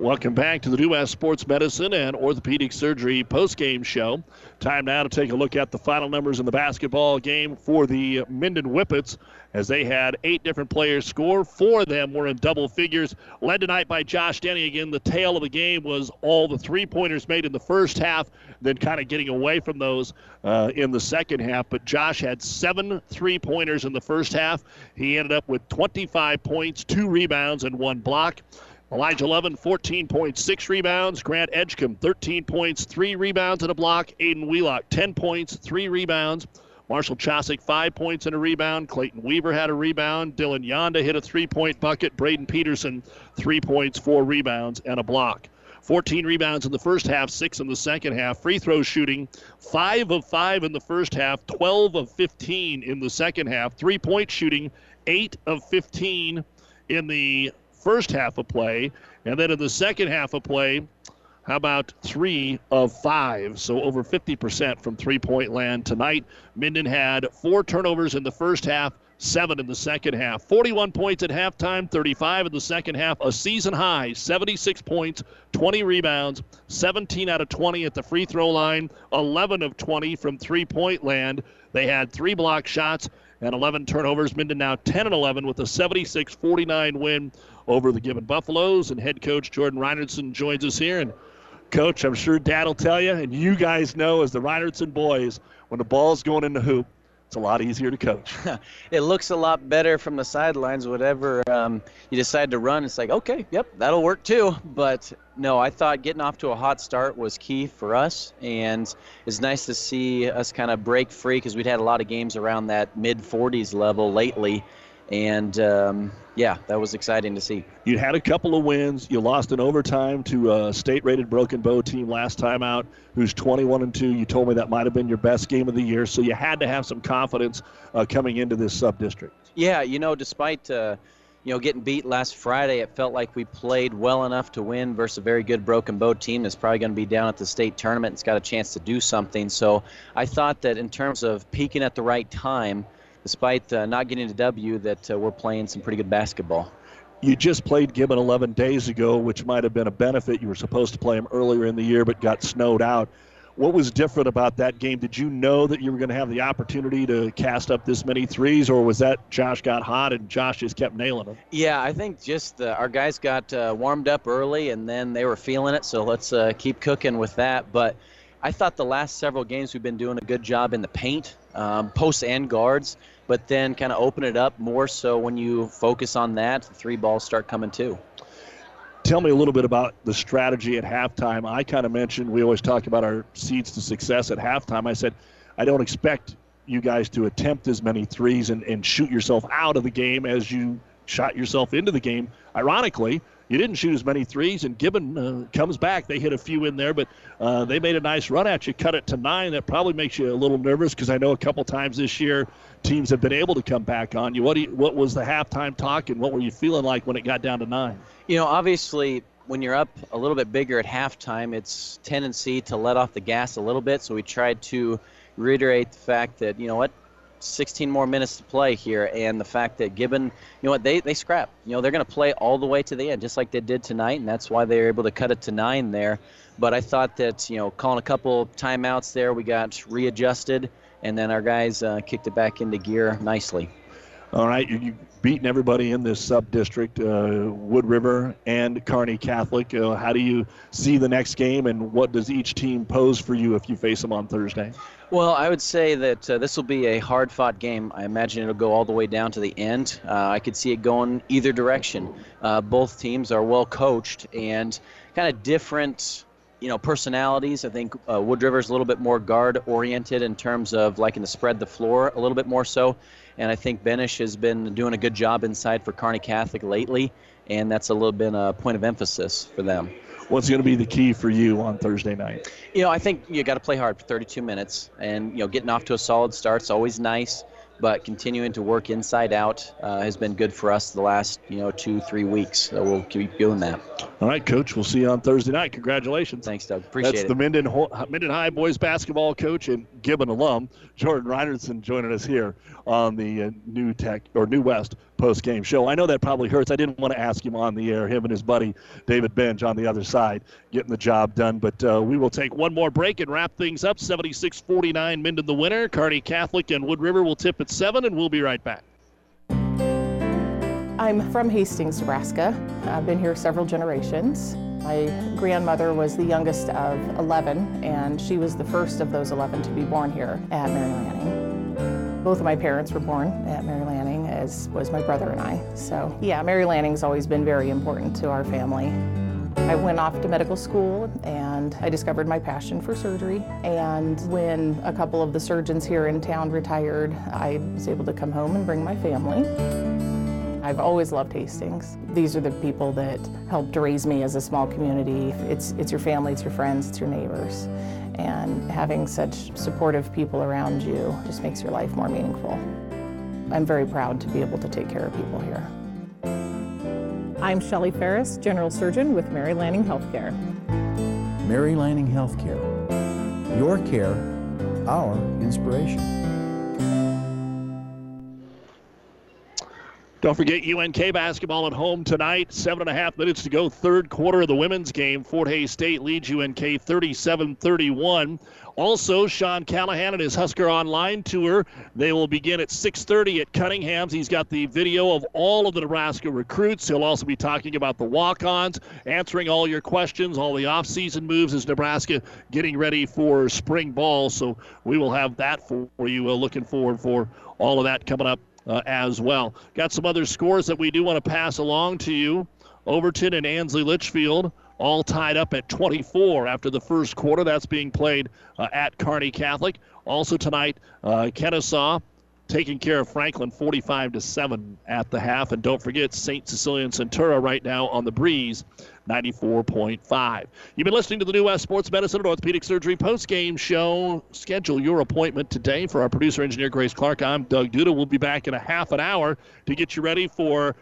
Welcome back to the New West Sports Medicine and Orthopedic Surgery post-game show. Time now to take a look at the final numbers in the basketball game for the Minden Whippets as they had eight different players score. Four of them were in double figures. Led tonight by Josh Denny. Again, the tail of the game was all the three-pointers made in the first half, then kind of getting away from those uh, in the second half. But Josh had seven three-pointers in the first half. He ended up with 25 points, two rebounds, and one block. Elijah Lovin, 14 points, 6 rebounds. Grant Edgecombe, 13 points, 3 rebounds and a block. Aiden Wheelock, 10 points, 3 rebounds. Marshall Chosick, 5 points and a rebound. Clayton Weaver had a rebound. Dylan Yonda hit a three point bucket. Braden Peterson, 3 points, 4 rebounds, and a block. 14 rebounds in the first half, 6 in the second half. Free throw shooting, 5 of 5 in the first half, 12 of 15 in the second half. Three point shooting, 8 of 15 in the first half of play. And then in the second half of play, how about three of five? So over 50% from three point land tonight. Minden had four turnovers in the first half, seven in the second half. 41 points at halftime, 35 in the second half. A season high, 76 points, 20 rebounds, 17 out of 20 at the free throw line, 11 of 20 from three point land. They had three block shots and 11 turnovers. Minden now 10 and 11 with a 76 49 win over the Gibbon Buffaloes. And head coach Jordan Reinerson joins us here. And coach, I'm sure Dad will tell you, and you guys know as the Reinerson boys, when the ball's going in the hoop, it's a lot easier to coach. it looks a lot better from the sidelines. Whatever um, you decide to run, it's like, okay, yep, that'll work too. But no, I thought getting off to a hot start was key for us, and it's nice to see us kind of break free because we'd had a lot of games around that mid 40s level lately. And um, yeah, that was exciting to see. You had a couple of wins. You lost in overtime to a state-rated Broken Bow team last time out, who's 21 and two. You told me that might have been your best game of the year, so you had to have some confidence uh, coming into this sub-district. Yeah, you know, despite uh, you know getting beat last Friday, it felt like we played well enough to win versus a very good Broken Bow team that's probably going to be down at the state tournament. It's got a chance to do something. So I thought that in terms of peaking at the right time despite uh, not getting a W, that uh, we're playing some pretty good basketball. You just played Gibbon 11 days ago, which might have been a benefit. You were supposed to play them earlier in the year, but got snowed out. What was different about that game? Did you know that you were going to have the opportunity to cast up this many threes, or was that Josh got hot and Josh just kept nailing them? Yeah, I think just uh, our guys got uh, warmed up early and then they were feeling it, so let's uh, keep cooking with that. But I thought the last several games we've been doing a good job in the paint, um, posts and guards, but then kind of open it up more so when you focus on that, the three balls start coming too. Tell me a little bit about the strategy at halftime. I kind of mentioned we always talk about our seeds to success at halftime. I said, I don't expect you guys to attempt as many threes and, and shoot yourself out of the game as you shot yourself into the game. Ironically, you didn't shoot as many threes, and Gibbon uh, comes back. They hit a few in there, but uh, they made a nice run at you, cut it to nine. That probably makes you a little nervous because I know a couple times this year teams have been able to come back on you. What, you, what was the halftime talk, and what were you feeling like when it got down to nine? You know, obviously, when you're up a little bit bigger at halftime, it's tendency to let off the gas a little bit. So we tried to reiterate the fact that you know what 16 more minutes to play here, and the fact that Gibbon, you know what, they, they scrap. You know, they're going to play all the way to the end, just like they did tonight, and that's why they were able to cut it to nine there. But I thought that, you know, calling a couple timeouts there, we got readjusted, and then our guys uh, kicked it back into gear nicely. All right, you, beaten everybody in this sub district, uh, Wood River and Kearney Catholic. Uh, how do you see the next game, and what does each team pose for you if you face them on Thursday? Well, I would say that uh, this will be a hard fought game. I imagine it'll go all the way down to the end. Uh, I could see it going either direction. Uh, both teams are well coached and kind of different you know personalities. I think uh, Wood River is a little bit more guard oriented in terms of liking to spread the floor a little bit more so, and I think Benish has been doing a good job inside for Kearney Catholic lately, and that's a little bit a point of emphasis for them what's going to be the key for you on Thursday night? You know, I think you got to play hard for 32 minutes, and you know, getting off to a solid start is always nice but continuing to work inside out uh, has been good for us the last you know two three weeks. So we'll keep doing that. All right, Coach. We'll see you on Thursday night. Congratulations. Thanks, Doug. Appreciate That's it. That's the Minden Minden High boys basketball coach and Gibbon alum Jordan Reinerson joining us here on the uh, NuTech or New West post game show. I know that probably hurts. I didn't want to ask him on the air. Him and his buddy David Benz on the other side getting the job done. But uh, we will take one more break and wrap things up. 76-49 Minden the winner. Kearney Catholic and Wood River will tip at seven, and we'll be right back. I'm from Hastings, Nebraska. I've been here several generations. My grandmother was the youngest of 11, and she was the first of those 11 to be born here at Mary Lanning. Both of my parents were born at Mary Lanning, as was my brother and I. So, yeah, Mary Lanning's always been very important to our family. I went off to medical school and I discovered my passion for surgery. And when a couple of the surgeons here in town retired, I was able to come home and bring my family. I've always loved Hastings. These are the people that helped raise me as a small community. It's, it's your family, it's your friends, it's your neighbors. And having such supportive people around you just makes your life more meaningful. I'm very proud to be able to take care of people here. I'm Shelley Ferris, General Surgeon with Mary Lanning Healthcare. Mary Lanning Healthcare. Your care, our inspiration. Don't forget UNK basketball at home tonight. Seven and a half minutes to go. Third quarter of the women's game. Fort Hays State leads UNK 37 31. Also, Sean Callahan and his Husker Online tour. They will begin at 6:30 at Cunningham's. He's got the video of all of the Nebraska recruits. He'll also be talking about the walk-ons, answering all your questions, all the off-season moves as Nebraska getting ready for spring ball. So we will have that for you. Looking forward for all of that coming up uh, as well. Got some other scores that we do want to pass along to you. Overton and Ansley Litchfield all tied up at 24 after the first quarter. That's being played uh, at Kearney Catholic. Also tonight, uh, Kenesaw taking care of Franklin 45 to 7 at the half. And don't forget, St. Cecilia and Centura right now on the breeze, 94.5. You've been listening to the New West Sports Medicine and Orthopedic Surgery post-game show. Schedule your appointment today for our producer engineer Grace Clark. I'm Doug Duda. We'll be back in a half an hour to get you ready for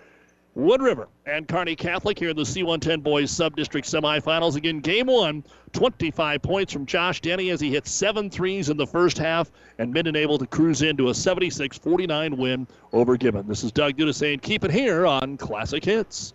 Wood River and Kearney Catholic here in the C110 boys sub-district semifinals. Again, game one, 25 points from Josh Denny as he hit seven threes in the first half and Minden able to cruise into a 76-49 win over Gibbon. This is Doug Duda saying keep it here on Classic Hits.